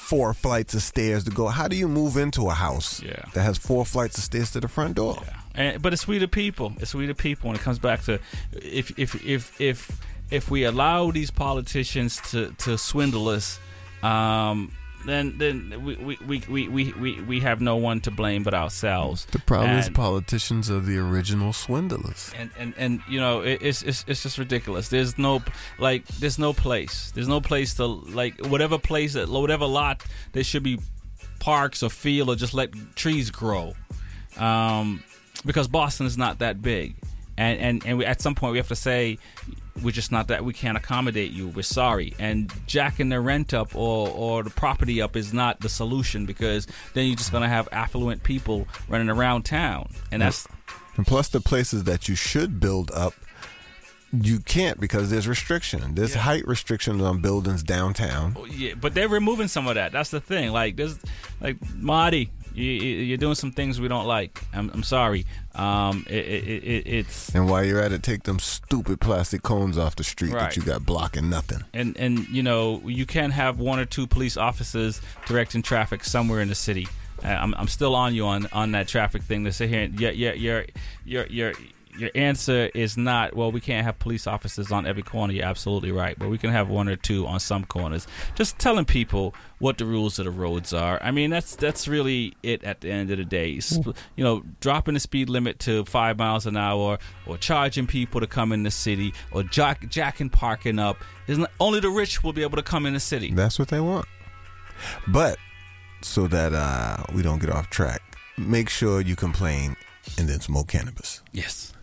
D: four flights of stairs to go. How do you move into a house
B: Yeah.
D: that has four flights of stairs to the front door?
B: And, but it's we the people. It's we the people. When it comes back to if if if if if we allow these politicians to to swindle us, um, then then we we, we, we, we, we have no one to blame but ourselves.
D: The problem is politicians are the original swindlers.
B: and and and you know it, it's it's it's just ridiculous. There's no like there's no place. There's no place to like whatever place that whatever lot there should be parks or field or just let trees grow. Um, because Boston is not that big, and and and we, at some point we have to say we're just not that we can't accommodate you. We're sorry, and jacking the rent up or or the property up is not the solution because then you're just gonna have affluent people running around town, and that's
D: And plus, the places that you should build up, you can't because there's restriction. There's height restrictions on buildings downtown.
B: Oh, yeah, but they're removing some of that. That's the thing. Like there's like Marty, you, you're doing some things we don't like. I'm, I'm sorry. Um, it, it, it, it's
D: And while you're at it, take them stupid plastic cones off the street
B: Right.
D: that you got blocking nothing.
B: and and you know you can't have one or two police officers directing traffic somewhere in the city. I- I'm, I'm still on you on, on that traffic thing. To sit here, and your your your your your answer is not well. We can't have police officers on every corner. You're absolutely right, but we can have one or two on some corners. Just telling people what the rules of the roads are. I mean, that's that's really it at the end of the day. Sp- You know, dropping the speed limit to five miles an hour, or charging people to come in the city, or jack, jacking parking up. Isn't only the rich will be able to come in the city.
D: That's what they want. But so that uh, we don't get off track, make sure you complain and then smoke cannabis.
B: Yes.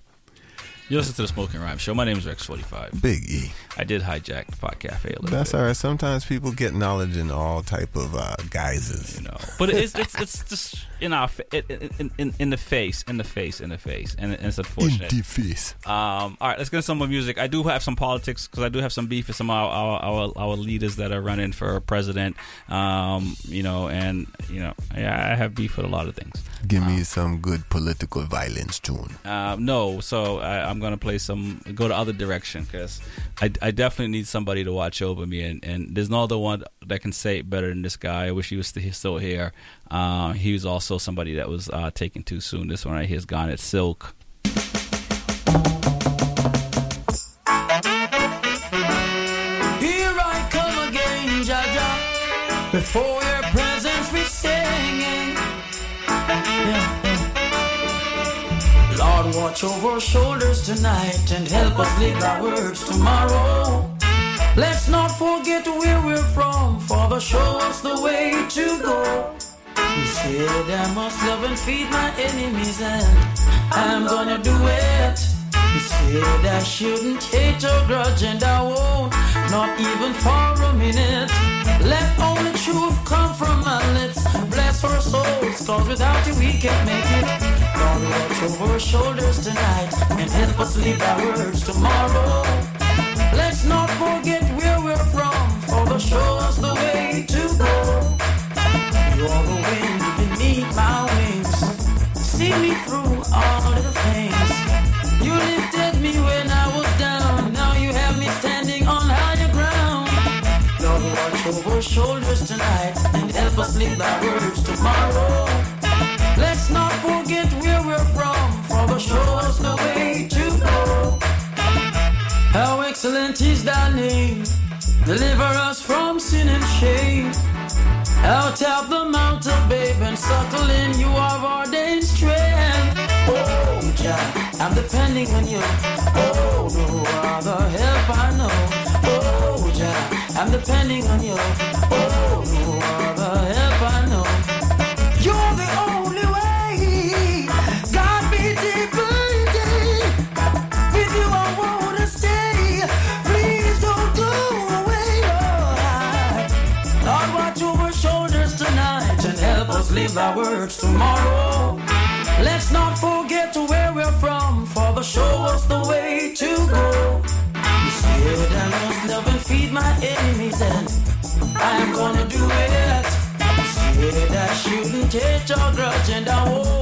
B: You listen to the Smoking Rhyme Show. My name is Rex45.
D: Big E.
B: I did hijack the Pod Cafe a little
D: That's
B: bit.
D: all right. Sometimes people get knowledge in all type of uh, guises.
B: You know, but it's it's it's just in our fa- in, in, in, in the face, in the face, in the face, and it's unfortunate.
D: In the face.
B: Um, all right, let's get into some more music. I do have some politics because I do have some beef with some of our, our our our leaders that are running for president. Um, you know, and you know, yeah, I have beef with a lot of things.
D: Give me some good political violence tune.
B: Um, no, so I, I'm gonna play some, go to other direction because I, I definitely need somebody to watch over me, and, and there's no other one that can say it better than this guy. I wish he was still here. Um, he was also somebody that was uh, taken too soon. This one right here is gone. It's Silk.
C: Here I come again, Jaja. Before your presence we singing. Yeah, yeah. Lord, watch over our shoulders tonight and help us live our words tomorrow. Let's not forget where we're from, Father, show us the way to go. You said I must love and feed my enemies, and I'm gonna do it. You said I shouldn't hate or grudge, and I won't, not even for a minute. Let only truth come from my lips. Bless our souls, cause without you we can't make it. Lord, watch over our shoulders tonight and help us live our words tomorrow. Let's not forget where we're from, for the show us the. You're the wind beneath my wings. See me through all the things. You lifted me when I was down. Now you have me standing on higher ground. Lord, watch over shoulders tonight and help us live words tomorrow. Let's not forget where we're from, for the way to go. How excellent is thy name. Deliver us from sin and shame. Out of the mountain, babe, and subtle in you have ordained strength. Oh, Jah, I'm depending on you. Oh, no other help I know. Oh, Jah, I'm depending on you. Oh, no us our words tomorrow. Let's not forget to where we're from, for the show us the way to go. You said I must love and feed my enemies, and I'm gonna do it. You said I shouldn't hate or grudge, and I won't.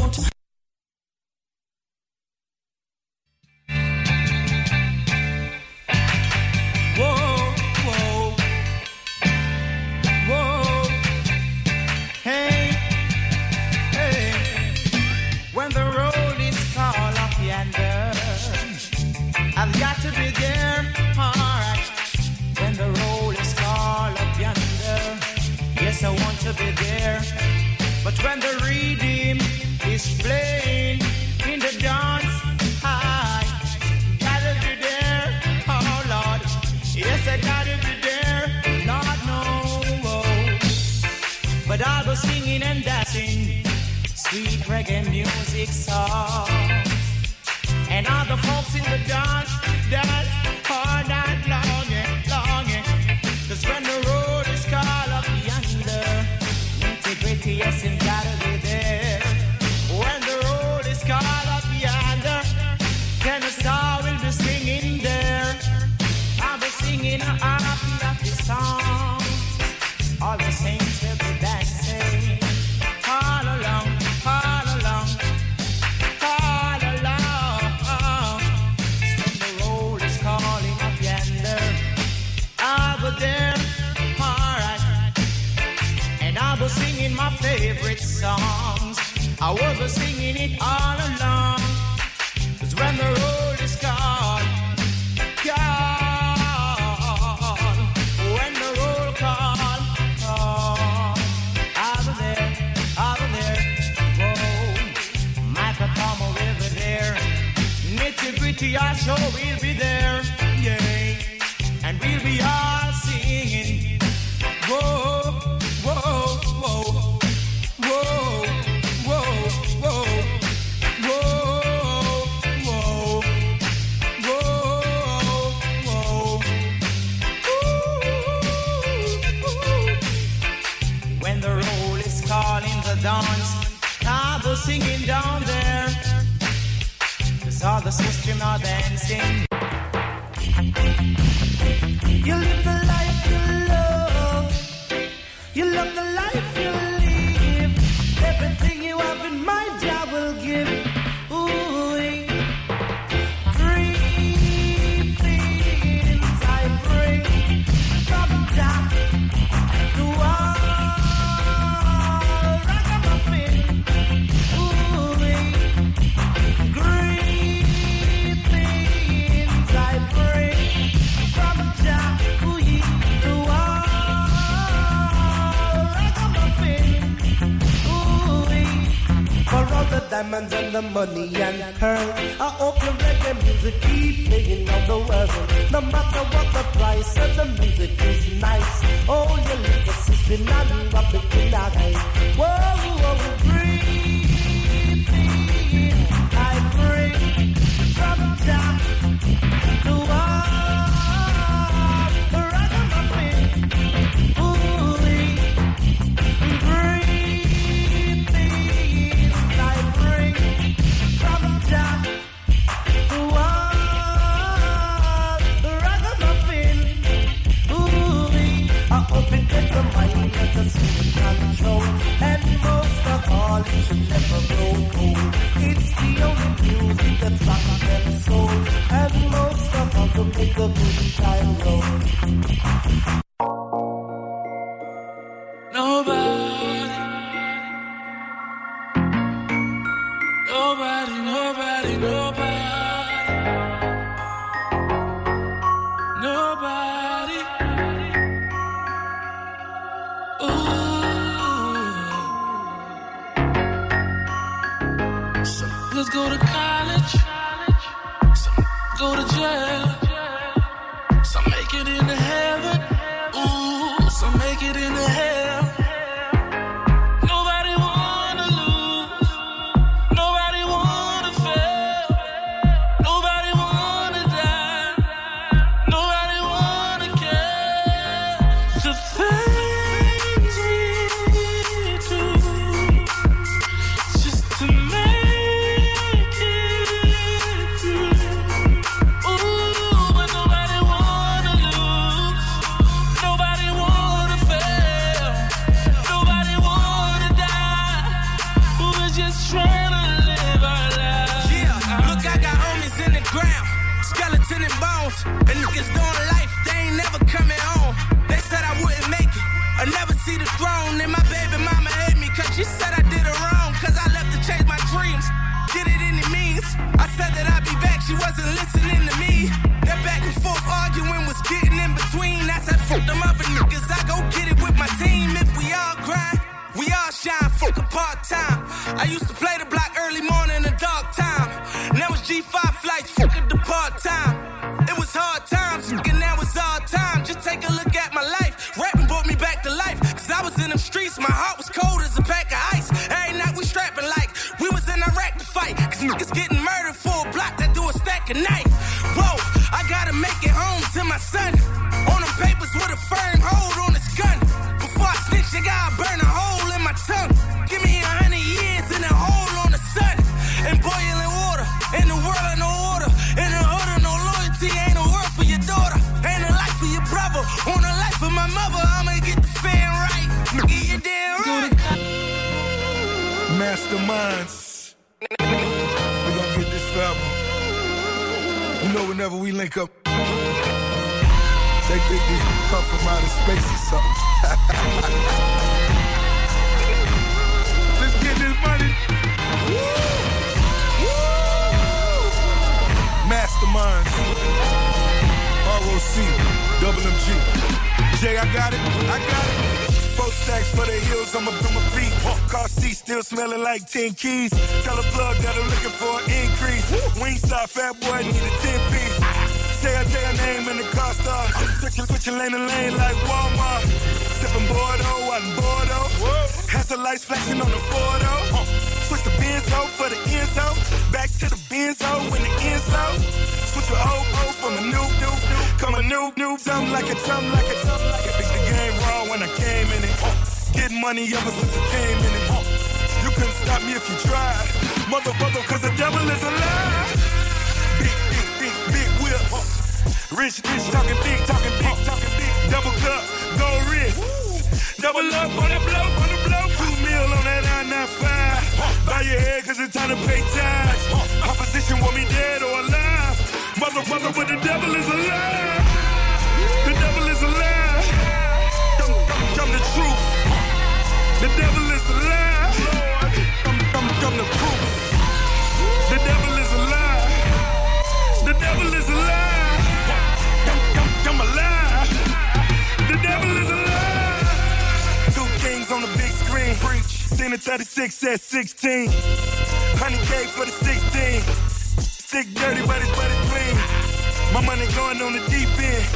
E: and the
M: money and pearl. I hope you your the music keep playing all the world. No matter what the price, and the music is nice. Oh, your little sister, not rubbing it out. Whoa, whoa,
N: whoa.
O: 10 keys. Tell a plug that I'm looking for an increase. Wingstop, fat boy, need a 10 piece. Say I tell your name in the car star. Switching, switching lane to lane like Walmart. Sipping Bordeaux, in Bordeaux. Has the lights flashing on the Bordeaux. Switch the Benzo for the Enzo. Back to the Benzo when the Enzo. Switch the old O from a new, new, new. Come a new, new. Something like it, something like it, something like it. Fix the game raw when I came in it. Getting money ever since I came in it. You couldn't stop me if you tried. Mother, cause the devil is alive. Big, big, big, big whips. Rich, rich, talking big, talking big, talking big. Double cup, gold wrist. Double up on the blow, on the blow. Two mil on that I-95. Bow your head, cause it's time to pay tax. Opposition want me dead or alive. Mother, mother, but the devil is alive. The devil is alive. Come, come, come the truth. The devil 16 to 36 at 16. 100K for the 16. Stick dirty, but it's but it's clean. My money going on the deep end.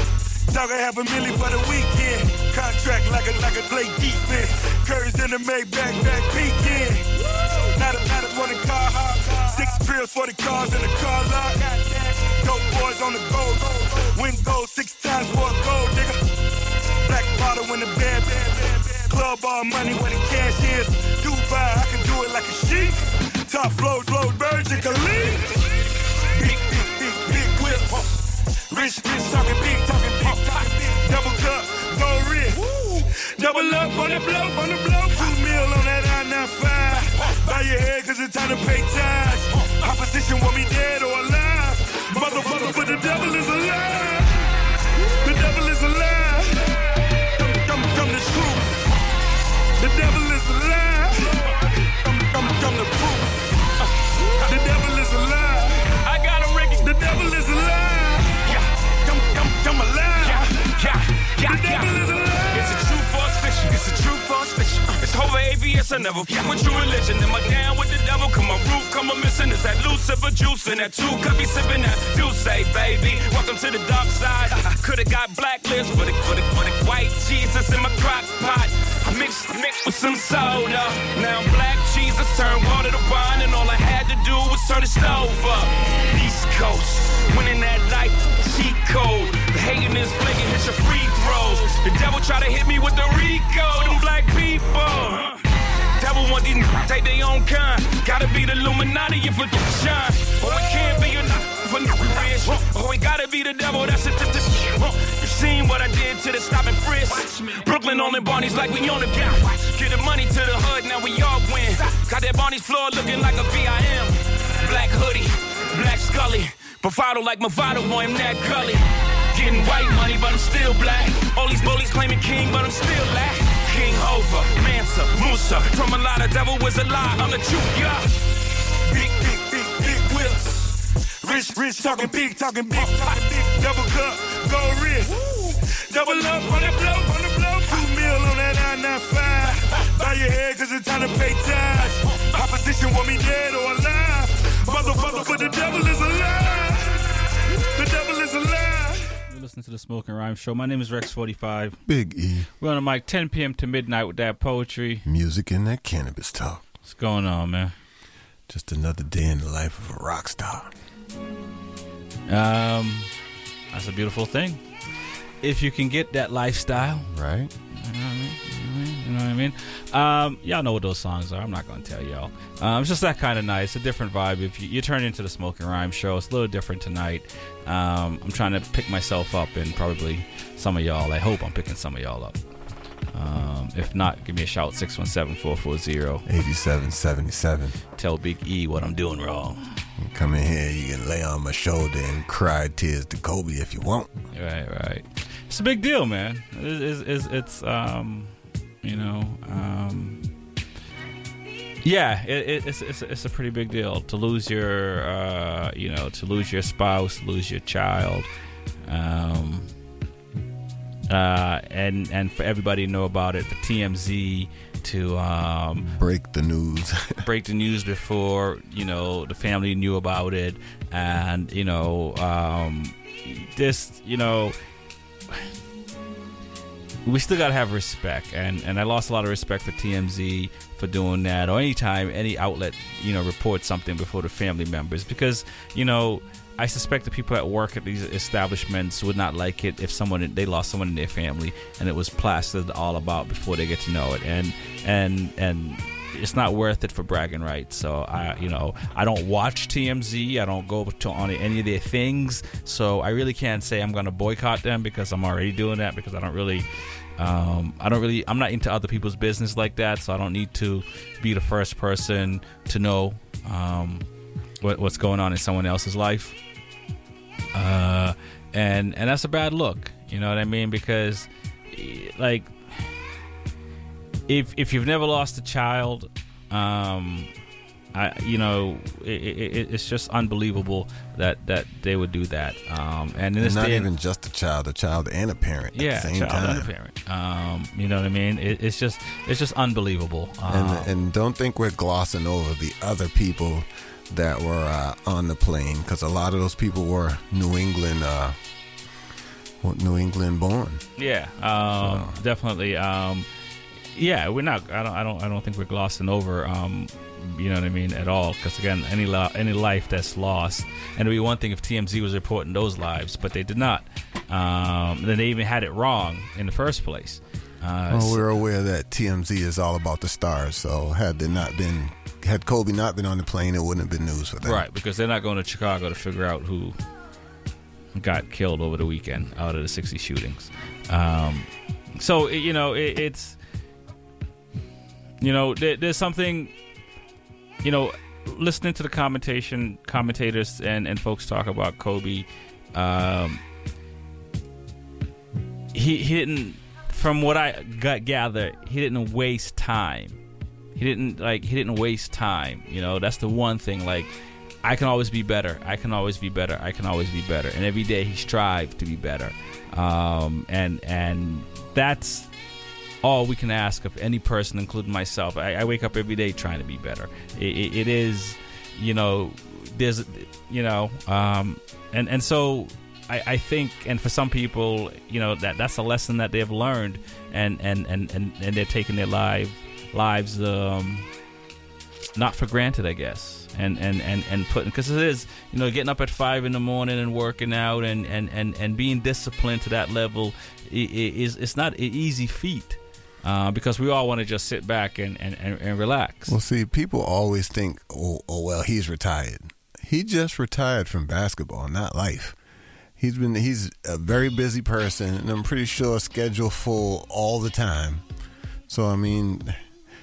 O: Dog, I have a milli for the weekend. Contract like a like a play defense. Curves in the Maybach, back peeking. Not a matter for the car hop. Six pills for the cars in the car lot. Dope boys on the gold. Win gold six times for a gold nigga. Black bottle in the bed. Club all money where the cash is. Dubai, I can do it like a sheep. Top flow, flow, Virgin Khalid. Big, big, big, big whips. Rich, rich, talking big, talking big, talking big. Double cup, gold wrist. Double up on the blow, on the blow. Two mil on that I-95. Bow your head, cause it's time to pay tax. Opposition want me dead or alive. Mother, mother, but the devil is alive.
P: It's a true false fiction. It's a true false fiction. It's over AVS. I never fuck with true religion. Am I down with the devil? Come my roof, come a missing. Is that Lucifer juice that two cup be sipping that? You say, baby, welcome to the dark side. *laughs* Could've got blacklist, but it, but it, but it, white Jesus in my crock pot. Mixed, mixed with some soda. Now black Jesus turned water to wine, and all I had to do was turn the stove up. East Coast, winning that life, cheat code. Hating is flaking, hit your free throws. The devil try to hit me with the RICO, them black people. Devil want these n- take their own kind. Gotta be the Illuminati if it shine. Or it can't be a *laughs* for rich. Or it gotta be the devil. That's it. You seen what I did to the stop and frisk. Brooklyn on the Barney's like we on the block. Get the money to the hood, now we all win. Got that Barney's floor looking like a VIM. Black hoodie, black Scully. Bravado like Movado, boy, I'm that gully. Getting white money, but I'm still black. All these bullies claiming king, but I'm still black. King Hova, Mansa, Musa. From a lot of devil was a lie, I'm the truth, yeah.
O: Big, big, big, big whips. Rich, rich, talking big, talking big, talking big. Double cup, gold wrist. Double up on the blow, on the blow. Two mil on that I-95. Bow your head, cause it's time to pay tax. Opposition want me dead or alive. Mother, mother, but the devil is alive.
B: Listening to the Smoking Rhyme Show. My name is Rex45.
D: Big E.
B: We're on the mic 10 p.m. to midnight with that poetry.
D: Music and that cannabis talk.
B: What's going on, man?
D: Just another day in the life of a rock star.
B: Um, that's a beautiful thing. If you can get that lifestyle,
D: right?
B: You know what I mean? You know what I mean? Um, y'all know what those songs are. I'm not gonna tell y'all. Um, it's just that kind of nice, a different vibe. If you, you turn into the Smoking Rhyme show, it's a little different tonight. Um, I'm trying to pick myself up, and probably some of y'all. I hope I'm picking some of y'all up. Um, if not, give me a shout 617-440-8777. Tell Big E what I'm doing wrong.
D: Come in here, you can lay on my shoulder and cry tears to Kobe if you want.
B: Right, right. It's a big deal, man. It's, it's, it's um, you know, um, yeah, it, it, it's, it's it's a pretty big deal to lose your, uh, you know, to lose your spouse, lose your child. Um, uh, and and for everybody to know about it, for TMZ to um,
D: break the news, *laughs*
B: break the news before you know the family knew about it, and you know um, this you know we still gotta have respect, and and I lost a lot of respect for TMZ for doing that, or anytime any outlet you know reports something before the family members, because you know I suspect the people that work at these establishments would not like it if someone they lost someone in their family and it was plastered all about before they get to know it, and and and it's not worth it for bragging rights. So I, you know, I don't watch TMZ. I don't go to on any of their things. So I really can't say I'm going to boycott them because I'm already doing that because I don't really, um, I don't really, I'm not into other people's business like that. So I don't need to be the first person to know um, what, what's going on in someone else's life. Uh, and and that's a bad look. You know what I mean? Because like if if you've never lost a child, um, I you know it, it, it's just unbelievable that that they would do that. Um, and in this
D: And not
B: day,
D: even just a child, a child and a parent
B: yeah,
D: the same
B: child
D: time.
B: and a parent. Um, you know what I mean? It, it's just it's just unbelievable. Um,
D: and and don't think we're glossing over the other people that were uh, on the plane because a lot of those people were New England, uh, New England born.
B: Yeah, um, definitely. Um, yeah, we're not. I don't. I don't. I don't think we're glossing over. Um, you know what I mean at all? Because again, any lo- any life that's lost, and it'd be one thing if TMZ was reporting those lives, but they did not. Um, then they even had it wrong in the first place. Uh,
D: well, we're aware that TMZ is all about the stars. So had there not been, had Kobe not been on the plane, it wouldn't have been news for them.
B: Right, because they're not going to Chicago to figure out who got killed over the weekend out of the 60 shootings. Um, so, you know, it, it's, you know, there, there's something, you know, listening to the commentation, commentators and, and folks talk about Kobe, um, he, he didn't, from what I got gather, he didn't waste time. He didn't like he didn't waste time you know? That's the one thing like i can always be better. I can always be better. I can always be better. And every day he strived to be better. Um, and and that's all we can ask of any person including myself i, I wake up every day trying to be better it, it, it is you know there's you know um, and and so I, I think and for some people you know that that's a lesson that they've learned and and and and, and they're taking their life lives um, not for granted, I guess, and and and and putting because it is you know getting up at five in the morning and working out and and and and being disciplined to that level is it's not an easy feat. Uh, because we all want to just sit back and, and, and, and relax.
D: Well, see, people always think, oh, oh, well, he's retired. He just retired from basketball, not life. He's been he's a very busy person, and I'm pretty sure schedule full all the time. So I mean,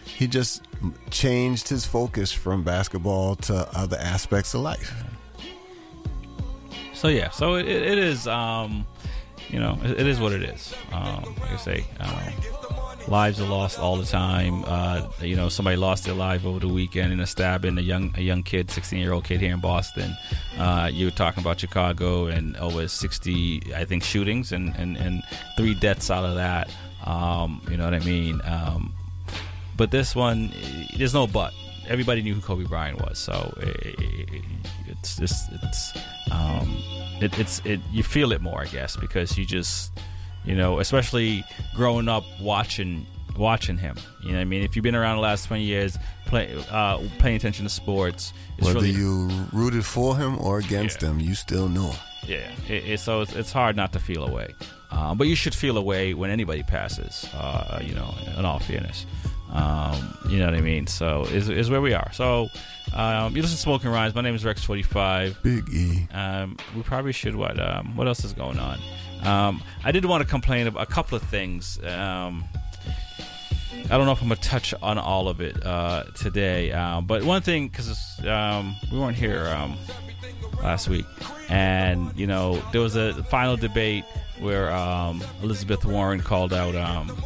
D: he just changed his focus from basketball to other aspects of life.
B: So yeah, so it, it is, um, you know, it, it is what it is. Um, like I say, um, lives are lost all the time. Uh, you know, somebody lost their life over the weekend in a stabbing. A young, a young kid, sixteen year old kid here in Boston. Uh, you were talking about Chicago and over sixty, I think, shootings and and, and three deaths out of that. Um, you know what I mean? Um, but this one, there's no but. Everybody knew who Kobe Bryant was, so it, it, it's just it's um, it, it's it. You feel it more, I guess, because you just you know, especially growing up watching watching him. You know, what I mean, if you've been around the last twenty years, play, uh, paying attention to sports,
D: Whether
B: really
D: you rooted for him or against him, you still knew him.
B: yeah, it, it, so it's, it's hard not to feel away. Uh, but you should feel away when anybody passes, uh, you know, in all fairness. Um, you know what I mean? So is, is where we are. So um, you listen to Smoking Rhymes. My name is Rex45.
D: Big E.
B: Um, we probably should, what, um, what else is going on? Um, I did want to complain about a couple of things. Um, I don't know if I'm gonna touch on all of it uh, today, um, but one thing because um, we weren't here um, last week, and you know there was a final debate where um, Elizabeth Warren called out um,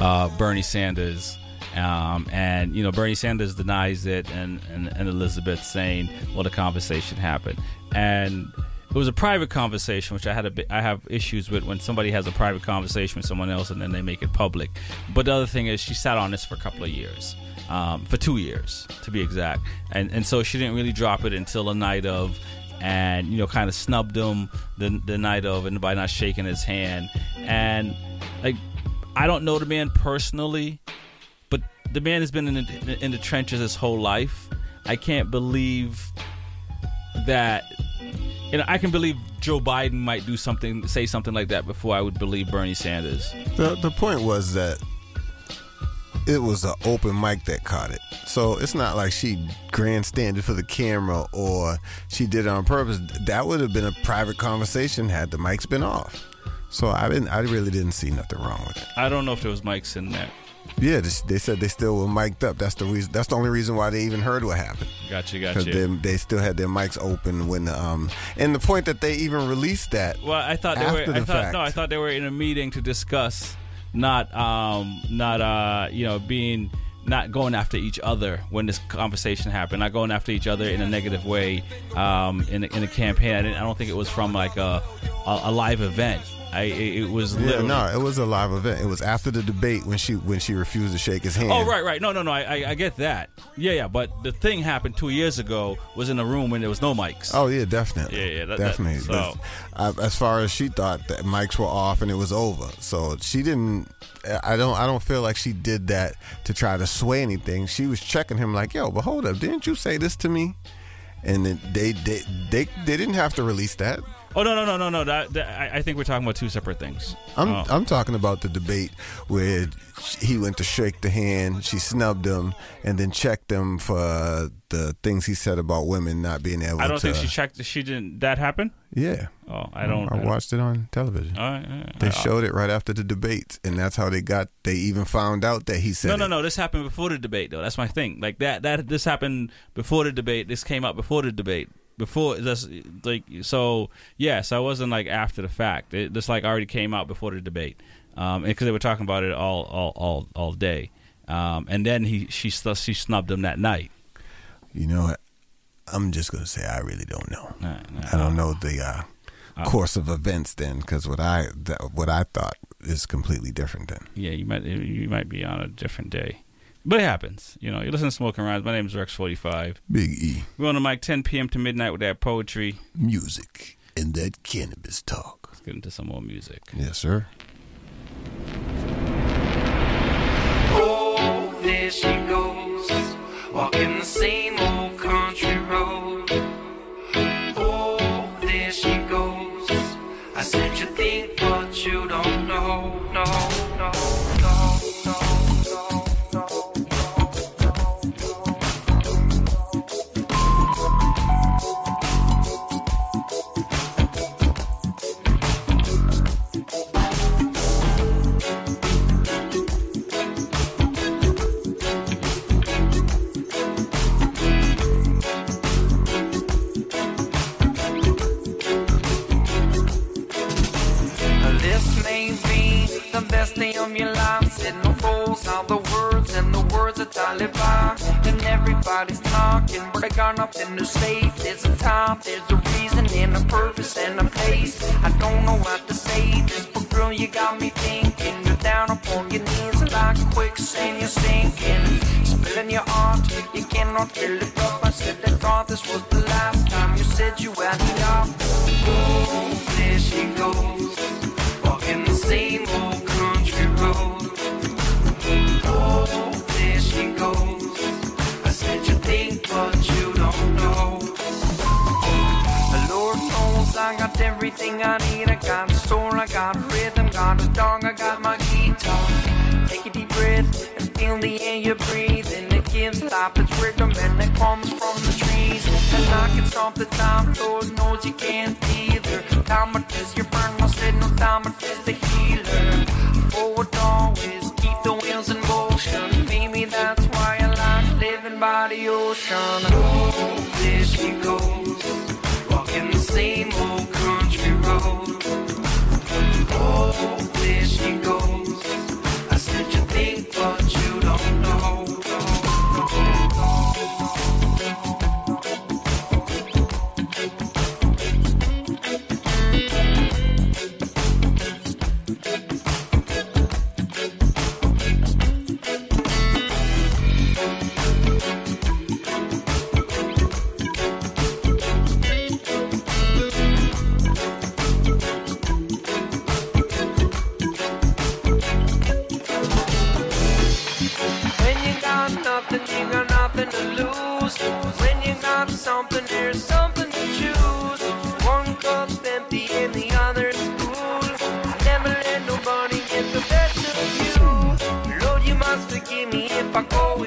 B: uh, Bernie Sanders. Um, and you know Bernie Sanders denies it, and, and, and Elizabeth saying, "Well, the conversation happened," and it was a private conversation, which I had a bit, I have issues with when somebody has a private conversation with someone else and then they make it public. But the other thing is, she sat on this for a couple of years, um, for two years to be exact, and and so she didn't really drop it until the night of, and you know, kind of snubbed him the the night of, and by not shaking his hand, and like I don't know the man personally, but the man has been in the, in the trenches his whole life. I can't believe that you know, I can believe Joe Biden might do something, say something like that before I would believe Bernie Sanders.
D: The the point was that it was an open mic that caught it. So it's not like she grandstanded for the camera or she did it on purpose. That would have been a private conversation had the mics been off. So I didn't. I really didn't see nothing wrong with it.
B: I don't know if there was mics in there.
D: Yeah, they they said they still were mic'd up. That's the reason. That's the only reason why they even heard what happened.
B: Gotcha,
D: Because
B: gotcha.
D: they, they still had their mics open when um and the point that they even released that.
B: Well, I thought they were. I thought
D: fact.
B: no, I thought they were in a meeting to discuss, not um, not uh, you know, being not going after each other when this conversation happened, not going after each other in a negative way, um, in a, in a campaign. I, didn't, I don't think it was from like a a, a live event. I it, was
D: Yeah,
B: literally.
D: no, it was a live event. It was after the debate when she when she refused to shake his hand.
B: Oh right, right. No, no, no. I, I, I get that. Yeah, yeah. But the thing happened two years ago. Was in a room when there was no mics.
D: Oh yeah, definitely.
B: Yeah, yeah. That, that-
D: definitely.
B: so
D: But, uh, as far as she thought that mics were off and it was over, so she didn't. I don't. I don't feel like she did that to try to sway anything. She was checking him like, "Yo, but hold up, didn't you say this to me?" And then they they they they didn't have to release that.
B: Oh no, no, no, no, no. That, that I, I think we're talking about two separate things.
D: I'm
B: Oh.
D: I'm talking about the debate where he went to shake the hand, she snubbed him, and then checked him for the things he said about women not being able to
B: I don't
D: to.
B: think she checked. She didn't. That happen?
D: Yeah.
B: Oh, I don't.
D: I
B: don't-
D: watched it on television.
B: All right, all right.
D: They
B: I- uh,
D: showed it right after the debate, and that's how they got. They even found out that he said,
B: No, no,
D: it.
B: no. This happened before the debate, though. That's my thing. Like that. That this happened before the debate. This came out before the debate. Before that's like so. Yes, I wasn't like after the fact. It, this like already came out before the debate, um, because they were talking about it all, all, all, all day. Um, and then he she she snubbed him that night.
D: You know? I'm just gonna say I really don't know.
B: Nah, nah.
D: I don't know the uh,
B: Uh,
D: course of events then, because what I what I thought is completely different then.
B: Yeah, you might you might be on a different day, but it happens. You know, you listen to Smoking Rhymes. My name is Rex Forty Five.
D: Big E
B: We're on the mic 10 p.m. to midnight with that poetry.
D: music and that cannabis talk.
B: Let's get into some more music.
D: Yes, sir.
Q: Oh, there she goes, walking the same old day of your life. Said no fools, all the words and the words of Taliban. And everybody's talking, but I got nothing to say. There's a time, there's a reason, and a purpose and a place. I don't know what to say. This but girl, you got me thinking. You're down upon your knees like quicksand, you're sinking. Spilling your heart, you cannot fill it up. I said I thought this was the last time you said you had enough. Oh, there she goes. Walking the same everything I need. I got a soul, I got a rhythm, got a dog, I got my guitar. Take a deep breath and feel the air you're breathing. it gives life its rhythm and it comes from the trees. And I can stop the time, Lord knows you can't either. Time is your burn, I said no time is the healer. Forward always, keep the wheels in motion. Maybe that's why I like living by the ocean. Oh, there she goes, Oh, there she goes.
E: lose. When you got something, there's something to choose. One cup's empty and the other's full. Never let nobody get the best of you. Lord, you must forgive me if I go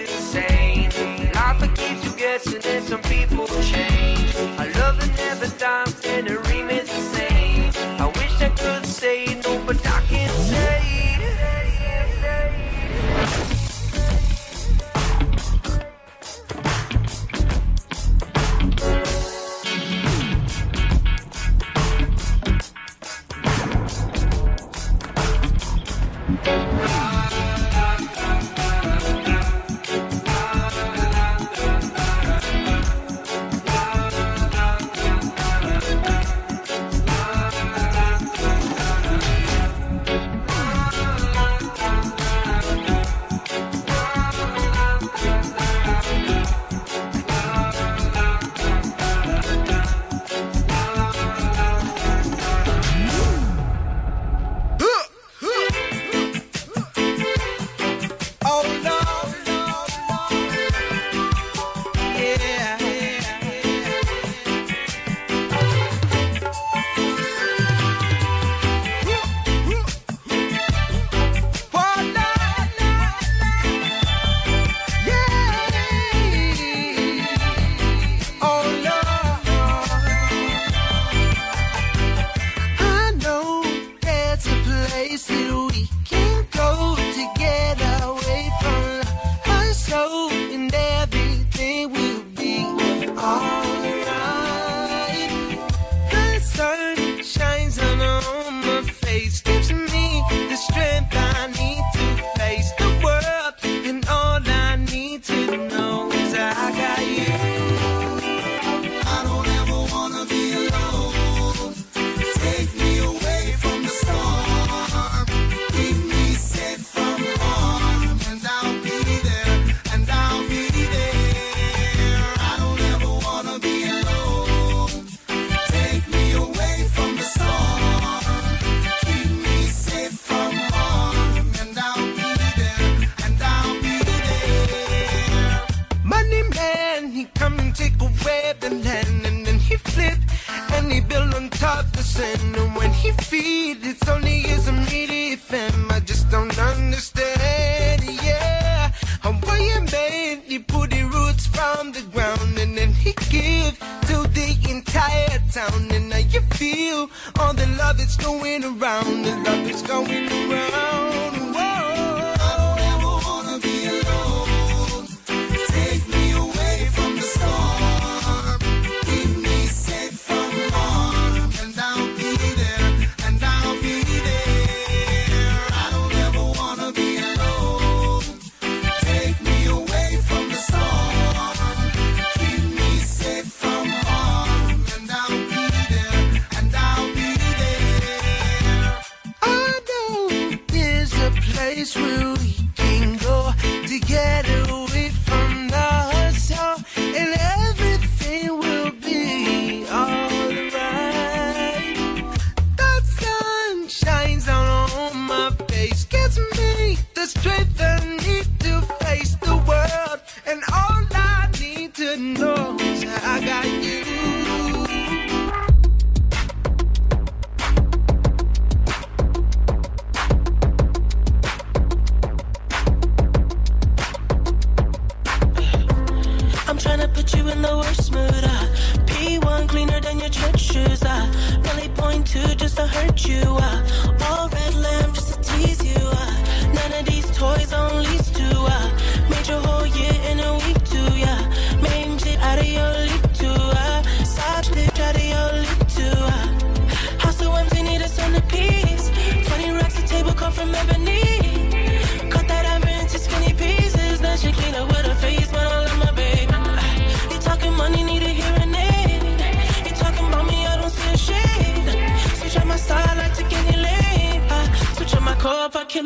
E: you
R: are.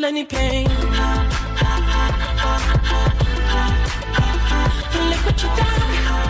R: any pain. Look what you done.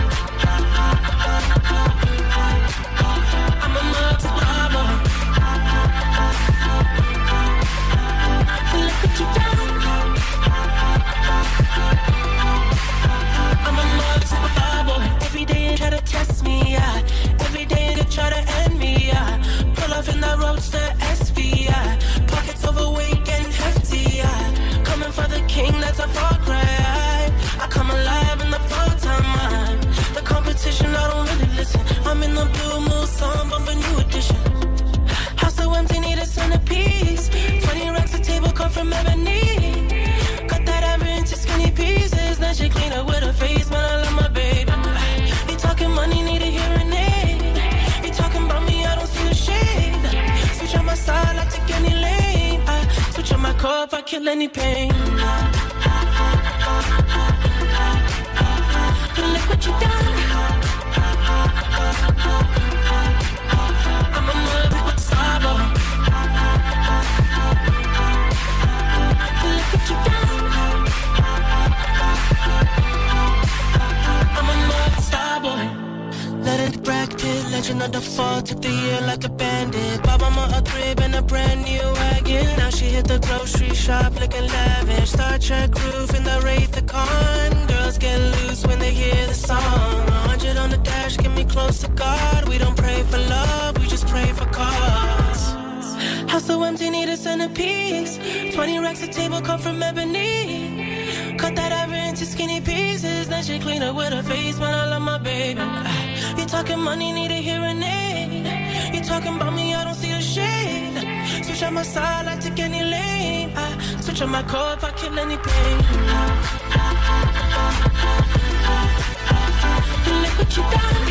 R: Kill any pain. Legend of the fall. Took the year like a bandit. Bought mama a crib and a brand new wagon. Now she hit the grocery shop looking lavish. Star Trek roof in the Wraith the Khan. Girls get loose when they hear the song. A hundred on the dash, get me close to God. We don't pray for love, we just pray for cause. House so empty, need a centerpiece. 20 racks a table come from ebony. Cut that ever into skinny pieces. Then she clean up with her face, man, I love my baby. You talking money, need a hearing aid. You talking about me, I don't see the shade. Switch on my side, I take any lane. I switch on my cup, I kill any pain. Look what you done.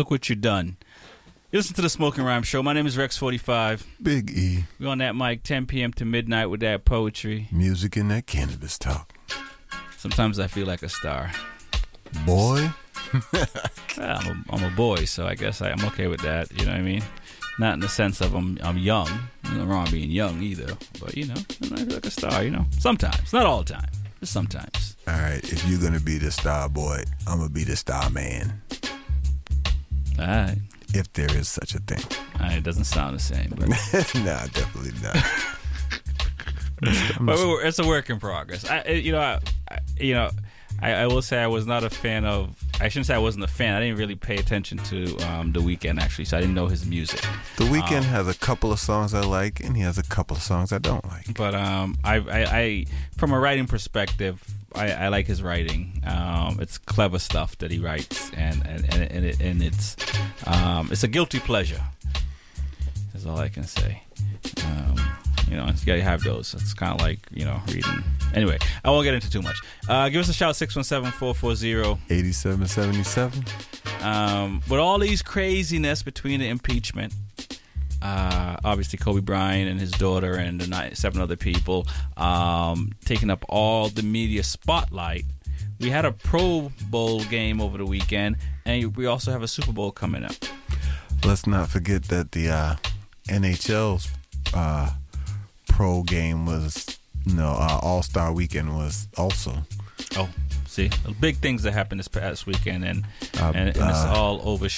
R: Look what you've done. You
B: listen to the Smoking Rhyme Show. My name is Rex45.
D: Big E.
B: We're on that mic 10 p.m. to midnight with that poetry.
D: Music and that cannabis talk.
B: Sometimes I feel like a star.
D: Boy. *laughs*
B: I'm, a, I'm a boy, so I guess I, I'm okay with that. You know what I mean? Not in the sense of I'm I'm young. Nothing wrong being young either. But you know, I feel like a star. You know, sometimes, not all the time, just sometimes.
D: All right, if you're gonna be the star boy, I'm gonna be the star man.
B: All right.
D: If there is such a thing.
B: All right, it doesn't sound the same, but *laughs*
D: nah, definitely not. *laughs*
B: but it's a work in progress. I, I- you know, I, I, you know, I, I will say I was not a fan of. I shouldn't say I wasn't a fan. I didn't really pay attention to um, the Weeknd actually, so I didn't know his music.
D: The Weeknd
B: Um,
D: has a couple of songs I like, and he has a couple of songs I don't like.
B: but um, I, I, I, from a writing perspective, I, I like his writing. Um, it's clever stuff that he writes, and and and, and, it, and it's um, it's a guilty pleasure. Is all I can say. Um, you know, you gotta have those. It's kind of like you know reading. Anyway, I won't get into too much. Uh, give us a shout 617-440
D: 8777.
B: um, with all these craziness between the impeachment, uh, obviously Kobe Bryant and his daughter and the nine, seven other people um, taking up all the media spotlight. We had a Pro Bowl game over the weekend, and we also have a Super Bowl coming up.
D: Let's not forget that the uh, NHL's uh, pro game was no uh, All Star Weekend was also.
B: Oh, see, big things that happened this past weekend, and
D: Uh,
B: and, and it's
D: uh,
B: all over.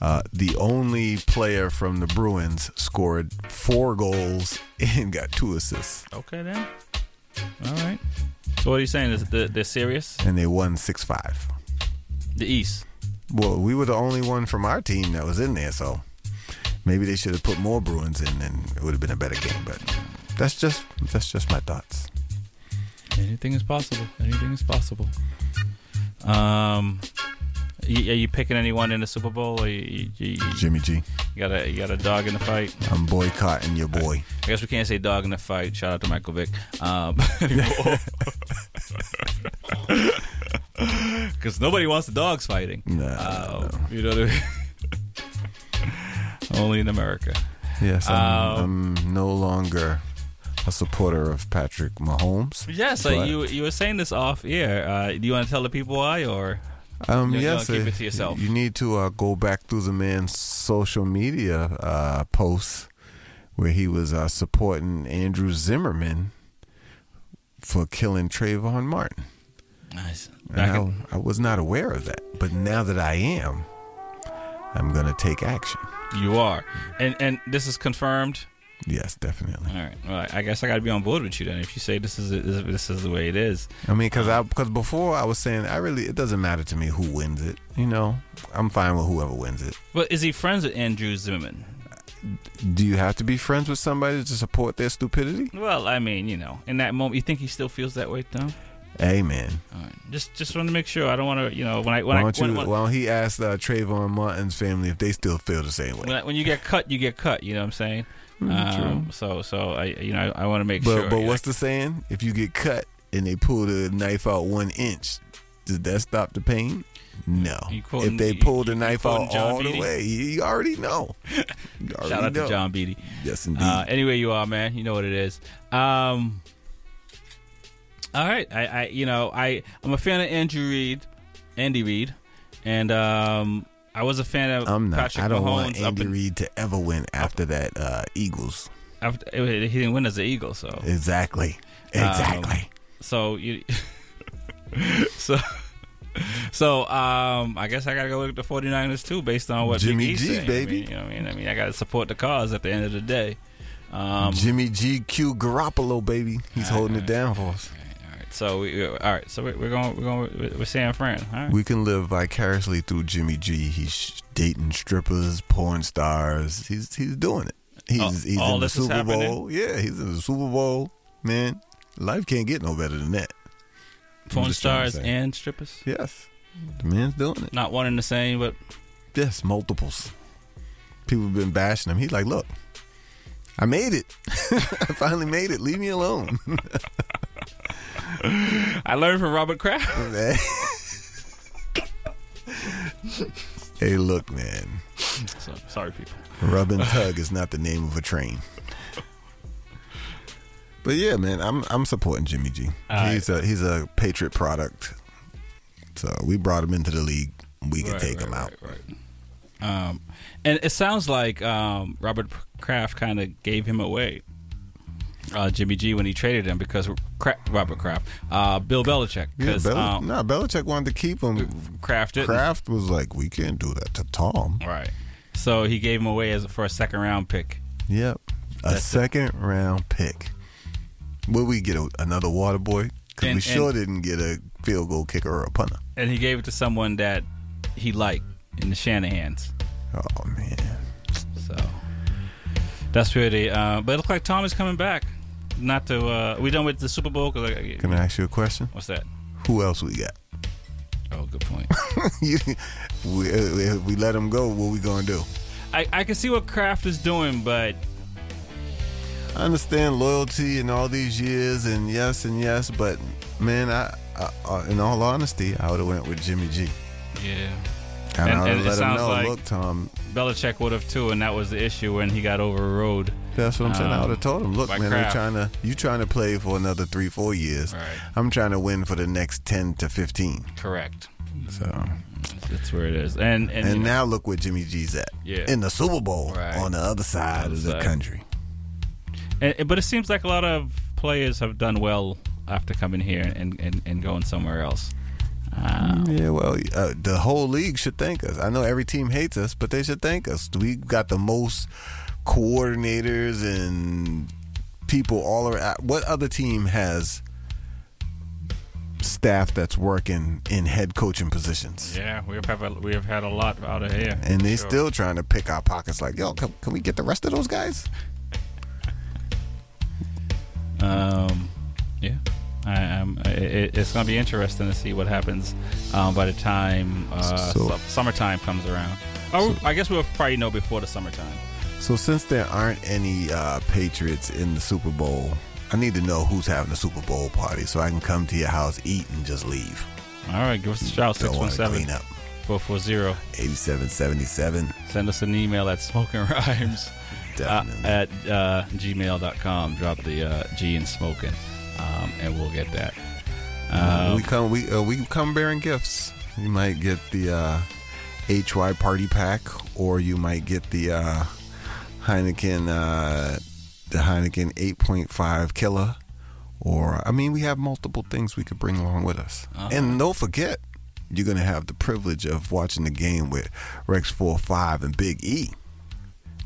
D: Uh, the only player from the Bruins scored four goals *laughs* and got two assists,
B: okay, then. All right. So what are you saying? Is they're, they're serious?
D: and they won six five.
B: The East.
D: Well, we were the only one from our team that was in there, so maybe they should have put more Bruins in, and it would have been a better game. But that's just that's just my thoughts.
B: Anything is possible. Anything is possible. Um, y- are you picking anyone in the Super Bowl? Or you, you, you,
D: Jimmy G.
B: You got a you got a dog in the fight.
D: I'm boycotting your boy.
B: I guess we can't say dog in the fight. Shout out to Michael Vick. Um, *laughs* *laughs* because nobody wants the dogs fighting.
D: No,
B: Um, you know what I mean. Only in America.
D: Yes, I'm,
B: Um,
D: I'm no longer a supporter of Patrick Mahomes.
B: Yeah, so
D: but-
B: you you were saying this off air. Uh, do you want to tell the people why, or
D: Um,
B: you, you
D: yes,
B: wanna keep it to yourself?
D: You need to uh, go back through the man's social media uh, posts where he was uh, supporting Andrew Zimmerman for killing Trayvon Martin.
B: Nice.
D: I, I was not aware of that, but now that I am, I'm gonna take action.
B: You are, and and this is confirmed.
D: Yes, definitely.
B: All right. Well, I guess I got to be on board with you then. If you say this is this, this is the way it is,
D: I mean, because I because before I was saying I really it doesn't matter to me who wins it. You know, I'm fine with whoever wins it.
B: but is he friends with Andrew Zimmerman?
D: Do you have to be friends with somebody to support their stupidity?
B: Well, I mean, you know, in that moment, you think he still feels that way, though.
D: Amen.
B: All right. Just just want to make sure. I don't want to, you know, when I when
D: Why
B: I
D: don't you?
B: when, when,
D: why don't he asked uh, Trayvon Martin's family if they still feel the same way?
B: when, I- when you get cut, you get cut. You know what I'm saying?
D: Mm, true.
B: Um, so so I you know I want to make
D: but
B: sure.
D: but
B: yeah.
D: what's the saying? If you get cut and they pull the knife out one inch, does that stop the pain? No.
B: Quoting-
D: If they pull the knife out
B: John
D: all
B: Beatty?
D: the way, you, you already know. *laughs* You
B: Shout out
D: know.
B: to John Beatty.
D: Yes, indeed.
B: Uh, anyway, you are man. You know what it is. Um, all right. I, I you know I I'm a fan of Andrew Reid, Andy Reid, and um I was a fan of
D: I'm not.
B: Patrick
D: I don't
B: Mahomes
D: want Andy
B: in-
D: Reid to ever win after that uh, Eagles.
B: after, he didn't win as an Eagle, so
D: Exactly. Exactly.
B: Um, so you, *laughs* so, so um, I guess I gotta go look at the 49ers too, based on what
D: Jimmy G,
B: saying.
D: baby.
B: I mean, you know, what I mean, I mean, I gotta support the cause at the end of the day. Um,
D: Jimmy G Q Garoppolo, baby. He's holding it down for us.
B: So we, all right, so we're, we're going, we're going, we're San Fran. All right.
D: We can live vicariously through Jimmy G. He's dating strippers, porn stars. He's he's doing it. He's
B: All-
D: he's in the
B: this
D: Super? Bowl. Yeah, he's in the Super Bowl. Man, life can't get no better than that.
B: Porn
D: just trying to
B: stars and strippers.
D: Yes, the man's doing it.
B: Not one and the same, but
D: Yes, multiples. People have been bashing him. He's like, look, I made it. *laughs* I finally made it. Leave me alone. *laughs*
B: I learned from Robert Kraft.
D: hey, look, man.
B: so, sorry, people.
D: Rub and tug is not the name of a train. But yeah, man, I'm I'm supporting Jimmy G.
B: All
D: he's a he's a Patriot product. So we brought him into the league. We can
B: Right,
D: take
B: right,
D: him out.
B: Um, and it sounds like um, Robert Kraft kind of gave him away, uh, Jimmy G, when he traded him because Cra- Robert Kraft, uh, Bill Belichick,
D: Yeah, Bel-
B: um,
D: nah, Belichick wanted to keep him.
B: Kraft didn't.
D: Kraft was like, we can't do that to Tom.
B: right? So he gave him away as for a second round pick.
D: Yep, a
B: That's it.
D: second round pick. Will we get a, another water boy? Because we sure
B: and-
D: didn't get a field goal kicker or a punter.
B: and he gave it to someone that he liked in the Shanahans.
D: Oh man!
B: So that's where they. Uh, but it looks like Tom is coming back. Not to. Uh, we done with the Super Bowl? 'Cause I-
D: Can I ask you a question?
B: What's that?
D: Who else we got?
B: Oh, good point. *laughs*
D: you, we, if we let him go, what we gonna do?
B: I, I can see what Kraft is doing, but
D: I understand loyalty and all these years, and yes and yes, but man, I, I, uh, in all honesty, I would have went with Jimmy G.
B: yeah.
D: And, I would have let him know,
B: like
D: look, Tom.
B: Belichick would have too, and that was the issue when he got overrode.
D: That's what I'm saying. I would have told him, look, man, I'm
B: Kraft.
D: trying to, you trying to play for another three, four years.
B: Right.
D: I'm trying to win for the next ten to fifteen.
B: Correct.
D: So,
B: That's where it is. And and,
D: and,
B: you know,
D: now look where Jimmy G's at.
B: Yeah.
D: In the Super Bowl
B: Right.
D: on the other side
B: Other
D: of the
B: side.
D: country.
B: and- but it seems like a lot of players have done well after coming here and, and, and going somewhere else. Uh,
D: Yeah, well, uh, the whole league should thank us. I know every team hates us, but they should thank us. We got the most coordinators and people all around. What other team has staff that's working in head coaching positions?
B: yeah, we have had a, we have had a lot out of here.
D: And they
B: Sure.
D: still trying to pick our pockets like, yo, can, can we get the rest of those guys? *laughs*
B: Um, yeah, I, am. it, it's gonna be interesting to see what happens um, by the time uh,
D: So-
B: su- summertime comes around. Oh, I guess we'll probably know before the summertime.
D: So since there aren't any uh, Patriots in the Super Bowl, I need to know who's having a Super Bowl party so I can come to your house, eat, and just leave.
B: All right, give us a shout
D: Don't
B: 617 440
D: 8777.
B: Send us an email at smoking *laughs* rhymes uh, at uh, gmail.com. Drop the uh, G in smoking, um, and we'll get that. Um,
D: we come we uh, we come bearing gifts. You might get the uh, HY party pack, or you might get the uh, Heineken uh, the Heineken 8.5 killer. Or I mean, we have multiple things we could bring along with us.
B: Uh-huh.
D: And don't forget, you're gonna have the privilege of watching the game with Rex 4 5 and Big E.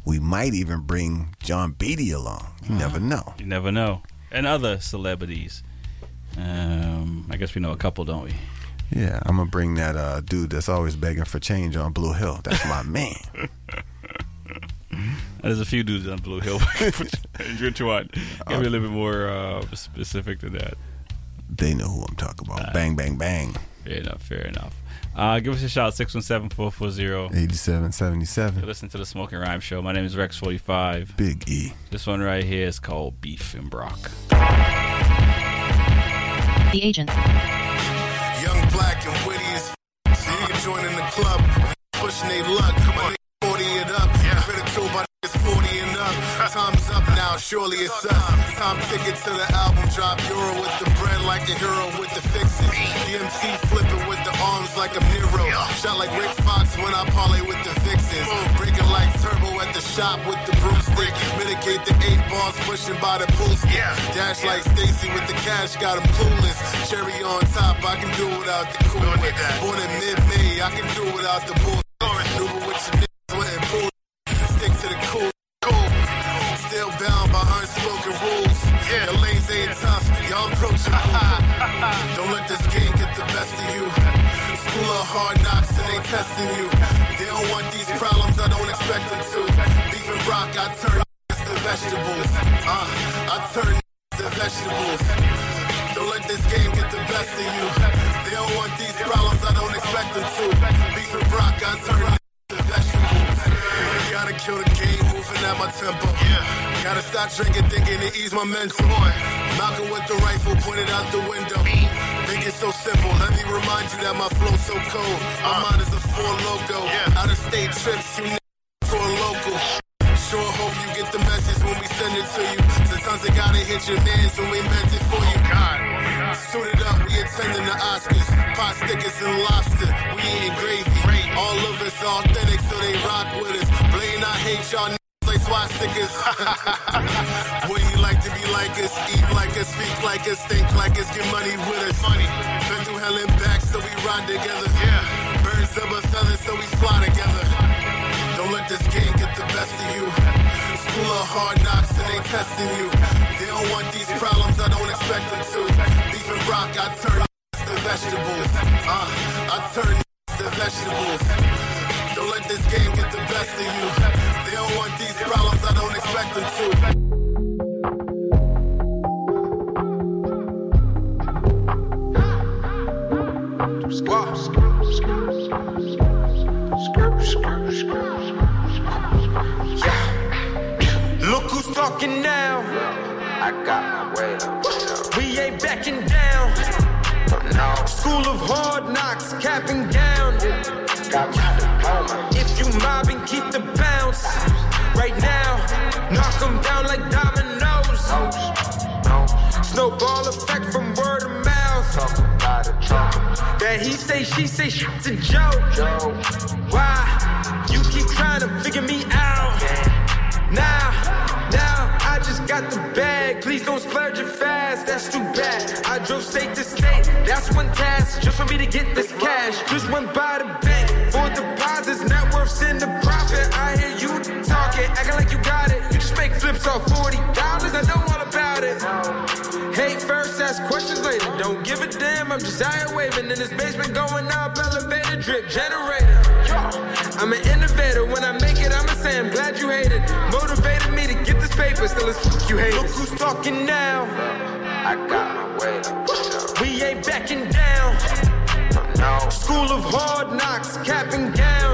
D: We might even bring John Beatty along. You never know.
B: You never know. And other celebrities. Um, I guess we know a couple, don't we?
D: Yeah, I'm gonna bring that uh, dude that's always begging for change on Blue Hill. That's my *laughs* man.
B: There's a few dudes on Blue Hill. Which one? Get me a little bit more uh, specific to that.
D: They know who I'm talking about. bang, bang, bang.
B: Fair enough. Fair enough. Uh, give us a shout 617-440.
D: 8777.
B: You listen to the Smoking Rhyme Show. My name is Rex45.
D: Big E.
B: This one right here is called Beef and Brock.
S: The agent.
T: Young, black, and witty as f- so you can join in the club. Pushing they luck. My niggas 40 it up. Critical by now, surely it's us. Time ticket to the album drop. Euro with the bread like a hero with the fixes. DMC flipping with the arms like a Nero. Shot like Rick Fox when I parlay with the vixens. Breaking like turbo at the shop with the broomstick. Mitigate the eight balls pushing by the pool stick. Dash like Stacey with the cash, got him clueless. Cherry on top, I can do without the cool. Born in mid-May, I can do without the bull. Maneuver with your niggas, wouldn't. Stick to the cool. cool. Still bound behind spoken rules. Your lanes ain't tough, y'all approachable. *laughs* Don't let this game get the best of you. School of hard knocks and they testing you. They don't want these problems, I don't expect them to. Beef and rock, I turn to vegetables. Uh, I turn to vegetables. Don't let this game get the best of you. They don't want these problems, I don't expect them to. Beef and rock, I turn to vegetables. Gotta kill the game, at my tempo. Gotta stop drinking, thinking to ease my mental. Malcolm with the rifle pointed out the window. Think it's so simple. Let me remind you that my flow's so cold. My mind is a four logo. Out of state trips, you for a local. Sure hope you get the message when we send it to you. Sometimes I gotta hit your mans when we meant it for you. God. Suited up, we attending the Oscars. Pot stickers and lobster, we eating gravy. All of us authentic, so they rock with us. Blaine, I hate y'all like swastikas. *laughs* Wouldn't you like to be like us? Eat like us, speak like us, think like us, get money with us. Money. Been through hell and back, so we ride together. Yeah. Birds of a feather, so we fly together. Don't let this game get the best of you. School of hard knocks and they testing you. They don't want these problems, I don't expect them to. Beef and rock, I turn to vegetables. Uh, I turn to vegetables. Don't let this game get the best of you. I don't expect them to.
N: Look who's talking now.
U: I got my weight up.
N: We ain't backing down. School of hard knocks, capping down. If you mobbing, keep the bounce. Right now, knock 'em down like dominoes. Snowball effect from word of mouth. That he say, she say, shit's a joke. Why? You keep trying to figure me out. Now, now, I just got the bag. Please don't splurge it fast, that's too bad. I drove state to state, that's one task. Just for me to get this cash. Just went by the just make flips off $40. I know all about it. Hate first, ask questions later. Don't give a damn, I'm just out here waving in this basement going up. Elevator drip generator. I'm an innovator. When I make it, I'ma say I'm glad you hate it. Motivated me to get this paper, still it's fuck you hate Look who's talking now.
U: I got my way up.
N: We ain't backing down. School of hard knocks, capping down. If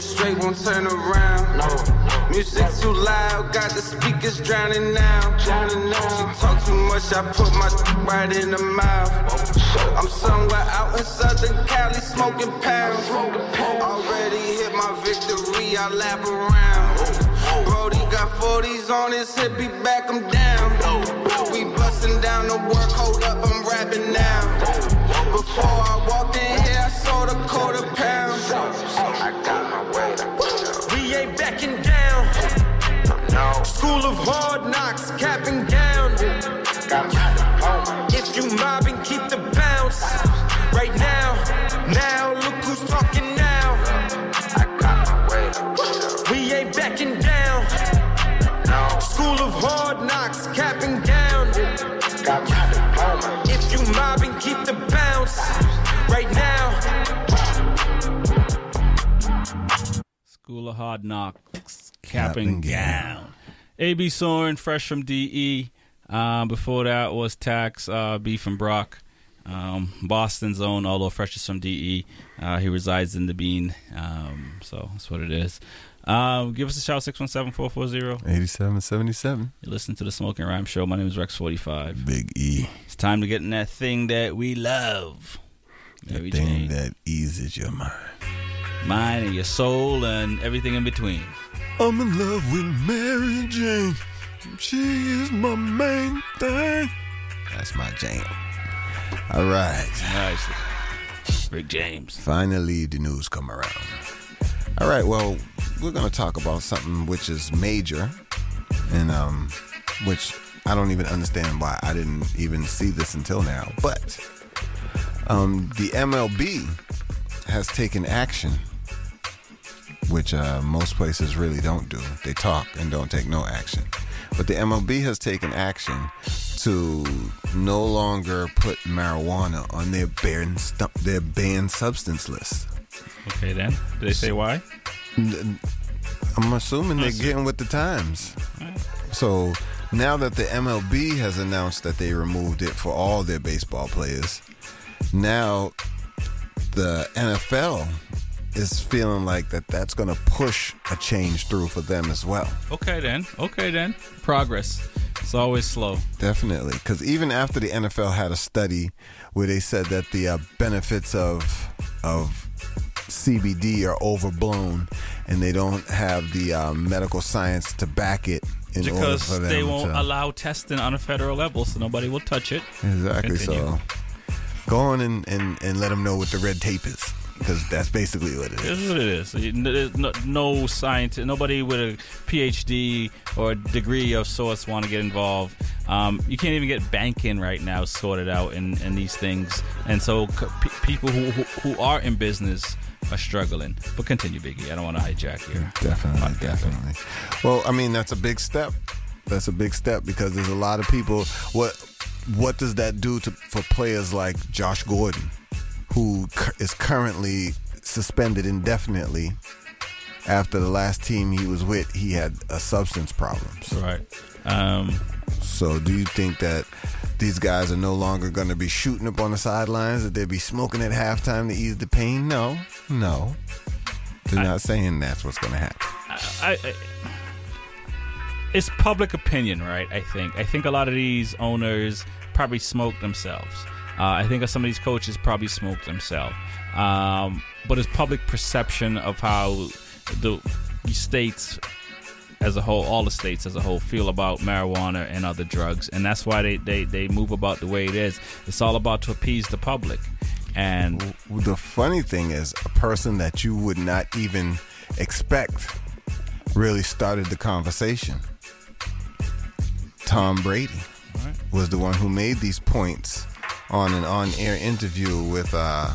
S: straight, won't turn around. Music too loud, got the speakers drowning now. She talk too much, I put my right in the mouth. Oh, I'm somewhere out in Southern Cali smoking pounds. Already hit my victory, I lap around. Oh, oh. Brody got 40s on his hip, he back him down. We busting down the work, hold up, I'm rapping now. Before I walked in here, I sold a quarter pound.
U: I got my weight.
N: We ain't backing down. School of hard knocks, cap School of Hard Knocks, cap and gown.
B: AB Soren, fresh from DE. Um, before that was Tax, uh, Beef and Brock. Um, Boston's own, although fresh is from DE. Uh, he resides in the Bean, um, so that's what it is. Um, give us a shout, 617-440.
D: 8777.
B: You listen to the Smoking Rhyme Show. My name is Rex45.
D: Big E.
B: It's time to get in that thing that we love. Mary
D: The thing
B: Jane.
D: that eases your mind.
B: Mind and your soul and everything in between.
D: I'm in love with Mary Jane. She is my main thing. That's my jam. All right.
B: Nice. Rick James.
D: Finally, the news come around. All right. Well, we're going to talk about something which is major, and um, which I don't even understand why I didn't even see this until now. But um, the MLB has taken action, which uh, most places really don't do. They talk and don't take no action. But the MLB has taken action to no longer put marijuana on their banned stu- their banned substance list.
B: Okay, then. Did they say why?
D: I'm assuming they're getting with the times. So now that the MLB has announced that they removed it for all their baseball players, now the NFL is feeling like that that's going to push a change through for them as well.
B: Okay, then. Okay, then. Progress. It's always slow.
D: Definitely, because even after the NFL had a study where they said that the uh, benefits of of CBD are overblown, and they don't have the uh, medical science to back it in order
B: because they won't
D: to
B: allow testing on a federal level, so nobody will touch it.
D: exactly.
B: Continue.
D: So go on and, and and let them know what the red tape is, because that's basically what it
B: This
D: is.
B: what it is. There's no, no scientist, nobody with a PhD or a degree of sorts want to get involved. Um, you can't even get banking right now sorted out in, in these things, and so c- people who, who who are in business are struggling. But continue, Biggie. I don't want to hijack here.
D: Definitely, definitely. Well, I mean, that's a big step. That's a big step because there's a lot of people. What what does that do to for players like Josh Gordon, who is currently suspended indefinitely after the last team he was with he had a substance problems.
B: Right. Um,
D: so, do you think that these guys are no longer going to be shooting up on the sidelines? That they'll be smoking at halftime to ease the pain? No, no. They're not saying that's what's going to happen.
B: I, I, it's public opinion, right? I think. I think a lot of these owners probably smoke themselves. Uh, I think some of these coaches probably smoked themselves. Um, but it's public perception of how the states as a whole, all the states as a whole, feel about marijuana and other drugs, and that's why they, they, they move about the way it is. It's all about to appease the public, and
D: the funny thing is, a person that you would not even expect really started the conversation. Tom Brady was the one who made these points on an on-air interview with uh,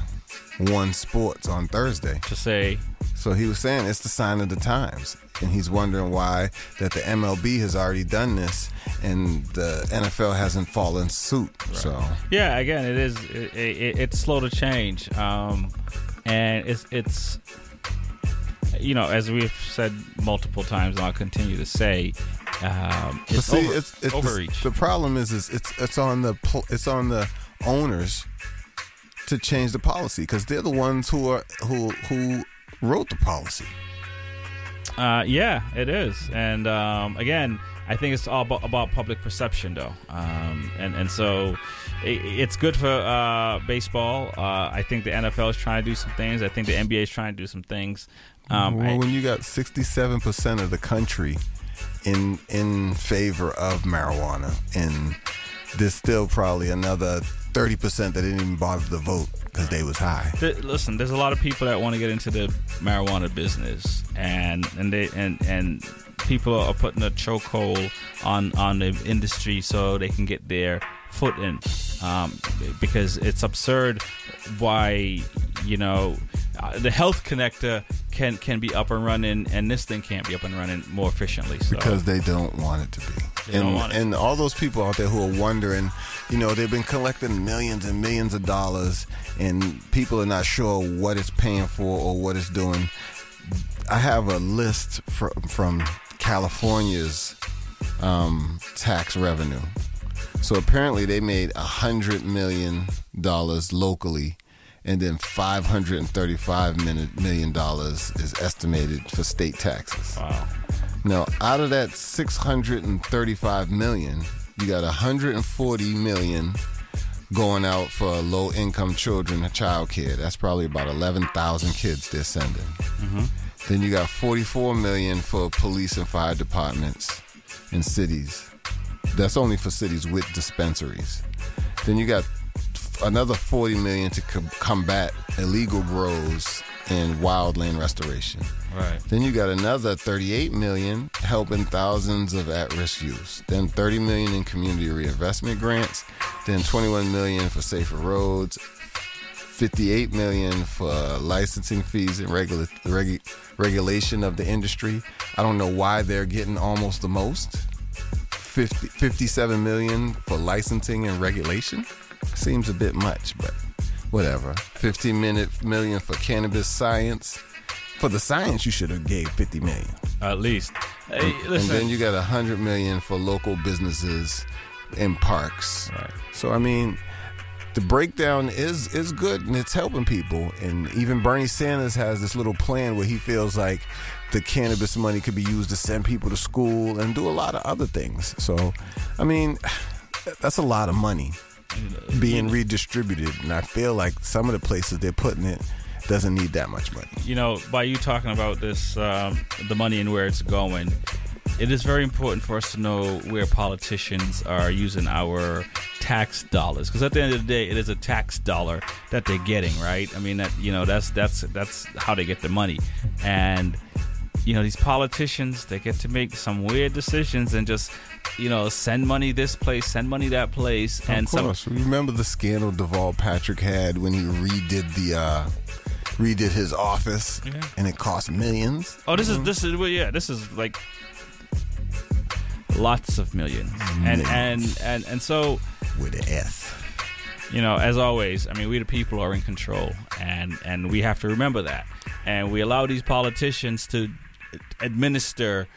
D: One Sports on Thursday.
B: To say,
D: so he was saying it's the sign of the times, and he's wondering why that the MLB has already done this and the NFL hasn't fallen suit. So
B: Yeah, again, it is. It, it, it's slow to change, um, and it's it's you know as we've said multiple times, and I'll continue to say, um, it's,
D: see,
B: over,
D: it's, it's
B: overreach.
D: The, the problem is, is it's it's on the pl- it's on the owners to change the policy because they're the ones who are who who wrote the policy.
B: Uh, yeah, it is, and um, again, I think it's all about, about public perception, though, um, and and so it, it's good for uh, baseball. Uh, I think the NFL is trying to do some things. I think the NBA is trying to do some things. Um,
D: well,
B: I-
D: when you got 67% of the country in in favor of marijuana, and there's still probably another 30% that didn't even bother to vote because they was high.
B: Listen, there's a lot of people that want to get into the marijuana business, and and they and and people are putting a chokehold on on the industry so they can get their foot in, um, because it's absurd why you know uh, the health connector can can be up and running, and this thing can't be up and running more efficiently. So.
D: because they don't want it to be.
B: They
D: and,
B: don't want it.
D: and all those people out there who are wondering, you know, they've been collecting millions and millions of dollars, and people are not sure what it's paying for or what it's doing. I have a list from from California's um, tax revenue. So apparently they made a hundred million dollars locally, and then five hundred and thirty-five million dollars is estimated for state taxes.
B: Wow.
D: Now, out of that 635 million, you got 140 million going out for low income children and child care. That's probably about 11,000 kids they're sending.
B: Mhm.
D: Then you got 44 million for police and fire departments in cities. That's only for cities with dispensaries. Then you got another 40 million to co- combat illegal grows and wildland restoration.
B: Right.
D: Then you got another 38 million helping thousands of at-risk youth. Then 30 million in community reinvestment grants. Then 21 million for safer roads. 58 million for licensing fees and regula- regu- regulation of the industry. I don't know why they're getting almost the most. 50, 57 million for licensing and regulation seems a bit much, but whatever. 15 minute million for cannabis science. For the science, you should have gave 50 million.
B: At least. Hey,
D: and
B: listen.
D: then you got 100 million for local businesses and parks.
B: Right.
D: So I mean, the breakdown is is good and it's helping people. And even Bernie Sanders has this little plan where he feels like the cannabis money could be used to send people to school and do a lot of other things. So, I mean, *sighs* that's a lot of money being redistributed, and I feel like some of the places they're putting it doesn't need that much money.
B: you know, by you talking about this, um, the money and where it's going, it is very important for us to know where politicians are using our tax dollars. Because at the end of the day, it is a tax dollar that they're getting, right? I mean, that you know, that's that's that's how they get the money, and you know, these politicians they get to make some weird decisions and just you know send money this place, send money that place, and
D: of
B: some
D: course, remember the scandal Deval Patrick had when he redid the uh, redid his office,
B: Yeah.
D: and it cost millions.
B: Oh, this is this is well, yeah. This is like lots of millions, and and and and so
D: with an S.
B: You know, as always, I mean, we the people are in control, and and we have to remember that, and we allow these politicians to administer,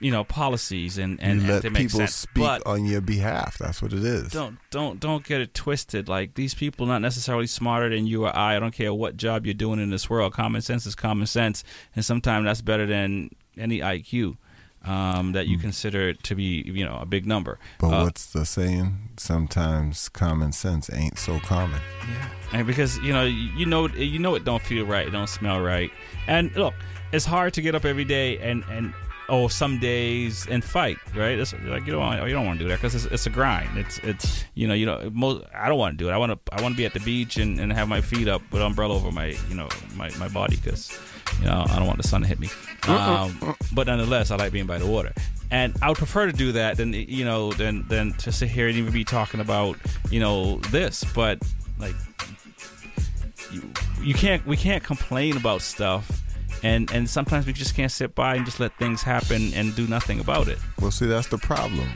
B: you know, policies and and,
D: you let
B: to make
D: people
B: sense.
D: speak
B: but
D: on your behalf. That's what it is.
B: don't don't don't get it twisted. Like these people, not necessarily smarter than you or I. I don't care what job you're doing in this world. Common sense is common sense, and sometimes that's better than any IQ um, that you consider to be, you know, a big number.
D: But
B: Uh,
D: what's the saying? Sometimes common sense ain't so common.
B: and because you know you know you know it don't feel right, it don't smell right. And look, it's hard to get up every day and and oh some days and fight, right? It's like you don't want, you don't want to do that because it's, it's a grind. It's it's you know you know most I don't want to do it. I want to I want to be at the beach and, and have my feet up with umbrella over my you know my my body because you know I don't want the sun to hit me. Um, but nonetheless, I like being by the water. And I would prefer to do that than you know than than to sit here and even be talking about you know this. But like you, you can't we can't complain about stuff and and sometimes we just can't sit by and just let things happen and do nothing about it
D: Well, see, that's the problem.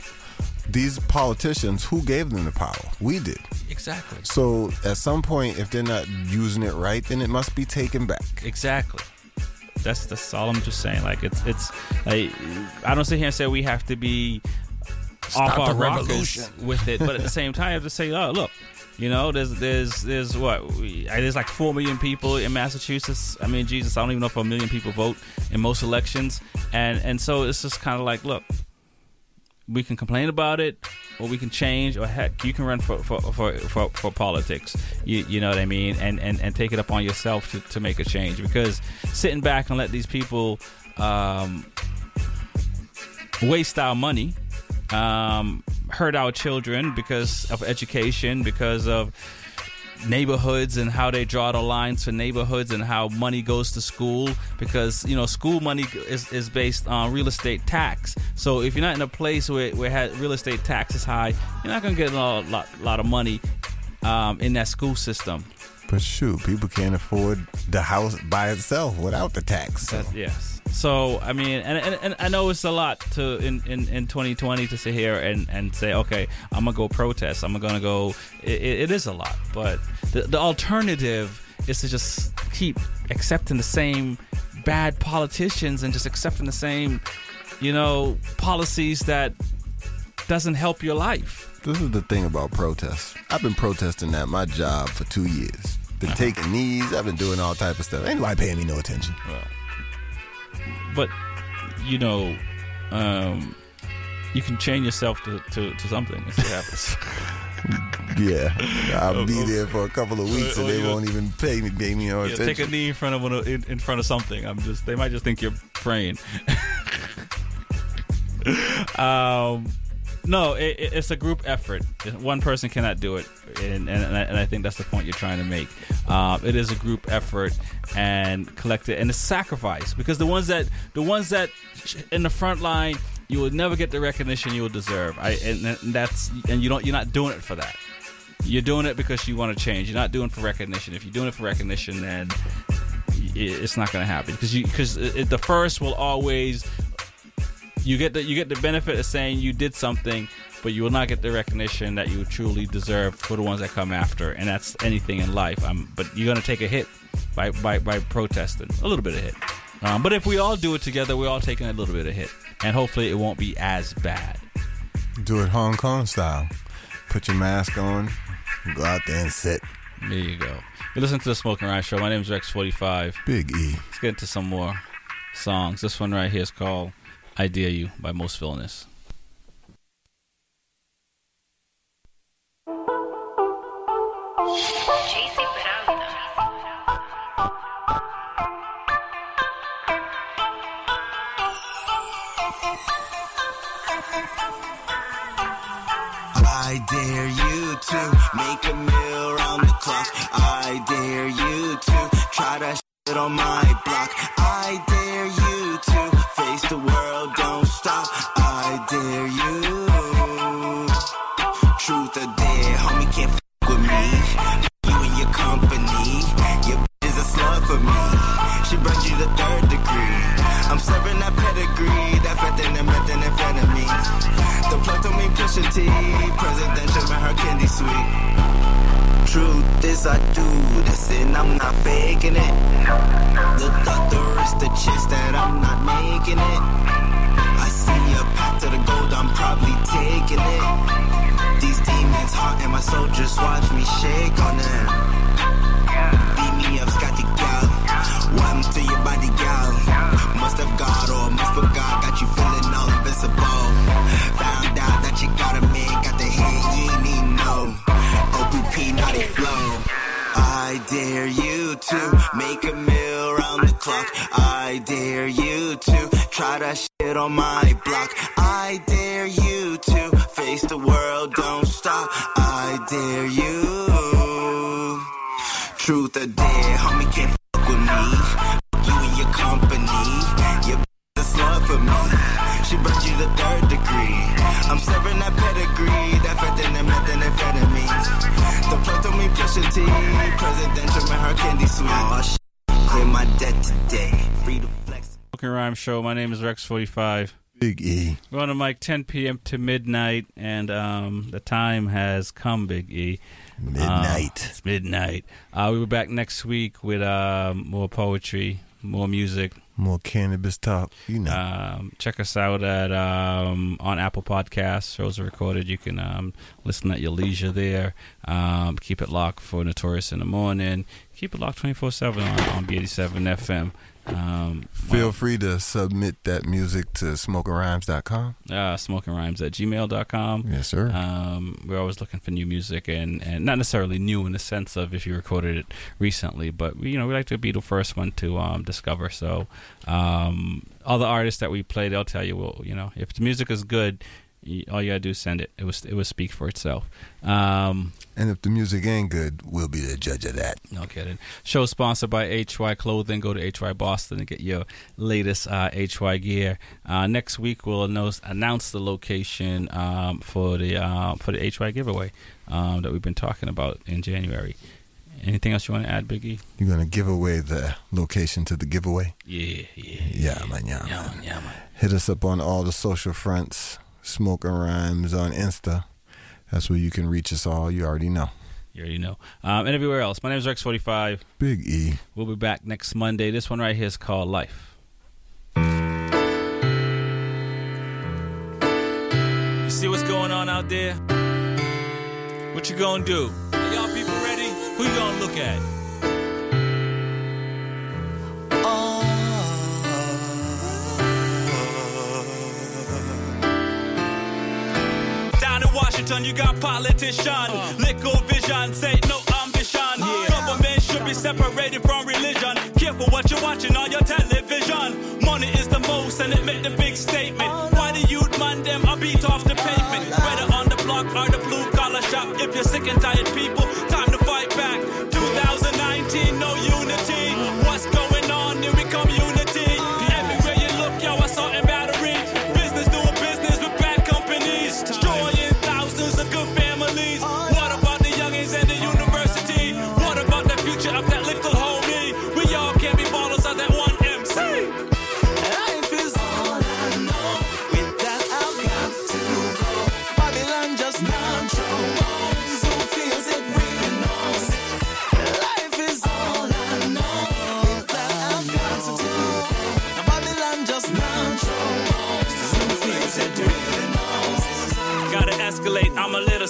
D: These politicians, who gave them the power? We did.
B: exactly
D: So at some point, if they're not using it right, then it must be taken back.
B: exactly that's that's all i'm just saying like it's it's like i don't sit here and say we have to be
D: Stop
B: off our
D: the revolution.
B: with it but at the same time i have to say oh look You know, there's there's there's what there's like four million people in Massachusetts. I mean, Jesus, I don't even know if a million people vote in most elections, and and so it's just kind of like, look, we can complain about it, or we can change, or heck, you can run for for for, for, for politics. You, you know what I mean, and, and and take it upon yourself to, to make a change. Because sitting back and let these people um, waste our money, um, hurt our children because of education, because of neighborhoods and how they draw the lines for neighborhoods and how money goes to school because you know school money is, is based on real estate tax so if you're not in a place where, where real estate tax is high you're not going to get a lot, lot, lot of money um, in that school system
D: But shoot, people can't afford the house by itself without the tax. so.
B: Yes. So I mean, and, and, and I know it's a lot to in, in, in 2020 to sit here and, and say, okay, I'm gonna go protest. I'm gonna go. It, it- is a lot, but the, the alternative is to just keep accepting the same bad politicians and just accepting the same, you know, policies that doesn't help your life.
D: This is the thing about protests. I've been protesting at my job for two years. Been
B: Uh-huh.
D: taking knees. I've been doing all type of stuff. Ain't nobody paying me no attention.
B: But you know, um, you can chain yourself to, to, to something if it happens. *laughs*
D: Yeah, I'll be there for a couple of weeks
B: Or-
D: and they won't even pay me, pay me no
B: Yeah,
D: attention.
B: take a knee in front of one in, in front of something. I'm just they might just think you're praying. *laughs* um, no, it, it- it's a group effort. One person cannot do it, and and, and, I, and I think that's the point you're trying to make. Um, it is a group effort and collect it and it's sacrifice because the ones that the ones that in the front line. You will never get the recognition you will deserve. I and, and that's and you don't. You're not doing it for that. You're doing it because you want to change. You're not doing it for recognition. If you're doing it for recognition, then it's not going to happen because you because the first will always you get the you get the benefit of saying you did something, but you will not get the recognition that you truly deserve for the ones that come after, and that's anything in life. Um, but you're going to take a hit by by by protesting a little bit of hit. Um, but if we all do it together, we're all taking a little bit of hit, and hopefully it won't be as bad.
D: Do it Hong Kong style. Put your mask on. Go out there and sit.
B: There you go. You listen to the Smoking Rhyme Show. My name is Rex45.
D: Big E.
B: Let's get into some more songs. This one right here is called I Dare You by Most Villainous.
V: I dare you to make a meal round the clock. I dare you to try that shit on my block. I dare T, presidential man, her candy sweet. Truth is, I do this and I'm not faking it. The doctor is the chance that I'm not making it. I see a path to the gold, I'm probably taking it. These demons hot and my soldiers watch me shake on them. Beat me up, Scotty gal. One to your body, gal. Must have got or must forgot, got you feeling all invincible. Dare you to make a meal round the clock. I dare you to try that shit on my block. I dare you to face the world, don't stop. I dare you. Truth or dare, homie can't fuck with me. You and your company, your a slut for me. She brought you the third degree. I'm serving that pedigree, plug told me push a T, presidential man, her candy sweet. Oh, clear my debt today. Free to flex.
B: Smoking Rhyme Show. My name is Rex45.
D: Big E.
B: We're on the mic 10 p.m. to midnight, and um, the time has come, Big E.
D: Midnight.
B: Uh, it's midnight. Uh, we'll be back next week with uh, more poetry, more music.
D: More cannabis talk. You know.
B: Um, check us out at um, on Apple Podcasts. Shows are recorded. You can um, listen at your leisure there. Um, keep it locked for Notorious in the morning. Keep it locked twenty four seven on on B eighty seven FM. Um,
D: Feel free to submit that music to smokingrhymes.com.
B: uh, smoking rhymes at gmail.com.
D: Yes, sir.
B: Um, we're always looking for new music and, and not necessarily new in the sense of if you recorded it recently, but we, you know, we like to be the first one to um, discover. So, um, all the artists that we play, they'll tell you, well, you know, if the music is good, all you gotta do is send it. It was it will speak for itself. Um,
D: And if the music ain't good, we'll be the judge of that.
B: no kidding. Show sponsored by HY Clothing. Go to HY Boston and get your latest uh, HY gear. Uh, next week we'll announce, announce the location um, for the uh, for the HY giveaway um, that we've been talking about in January. Anything else you want to add, Biggie?
D: You're gonna give away the location to the giveaway.
B: Yeah, yeah,
D: yeah, man, yeah,
B: yeah, man, yeah, man.
D: Hit us up on all the social fronts. Smoking Rhymes on Insta. That's where you can reach us all. You already know.
B: You already know. Um, and everywhere else. My name is Rex45.
D: Big E.
B: We'll be back next Monday. This one right here is called Life. You see what's going on out there? What you gonna do? Are y'all people ready? Who you gonna look at? Down Washington, you got politician, uh. liquor vision, say no ambition. Government should be separated from religion. Careful what you're watching on your television. Money is the most, and it make the big statement. Why the youth man them are beat off the pavement? Whether on the block or the blue collar shop. If you're sick and tired, people,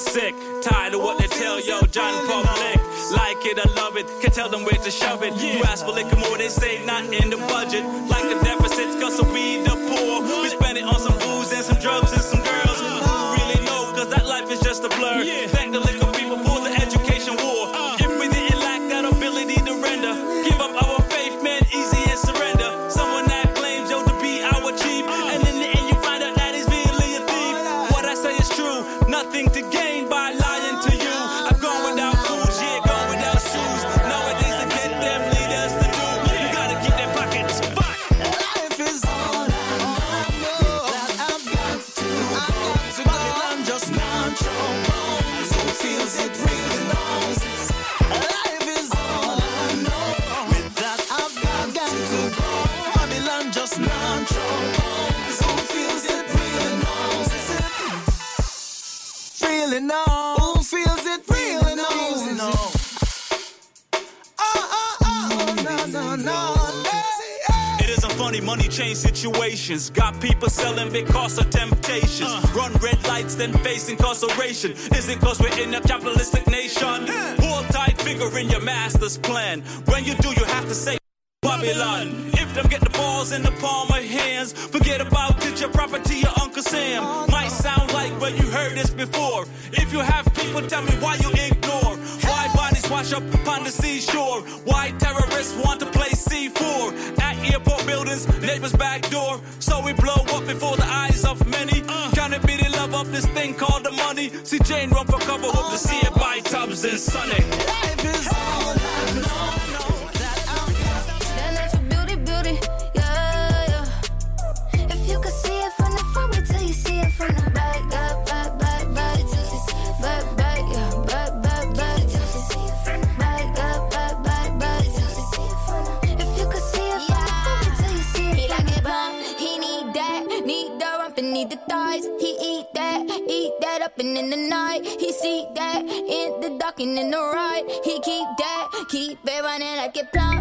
B: sick. Tired of what they tell yo, John Public. Like it or love it, can tell them where to shove it. You ask for liquor more, they say not in the budget. Like a deficit, cause we the poor. We spend it on some booze and some drugs then face incarceration. Is it cause we're in a capitalistic nation? Hold tight, figure in your master's plan. When you do, you have to say. Babylon. If them get the balls in the palm of hands, forget about it, your property, your Uncle Sam. Might sound like where you heard this before. If you have people, tell me why you ignore. Why bodies wash up upon the seashore? Jane run for cover, hope to see it by Tubbs and
W: Sonny. In the right. He keep that, keep it running like it plumb.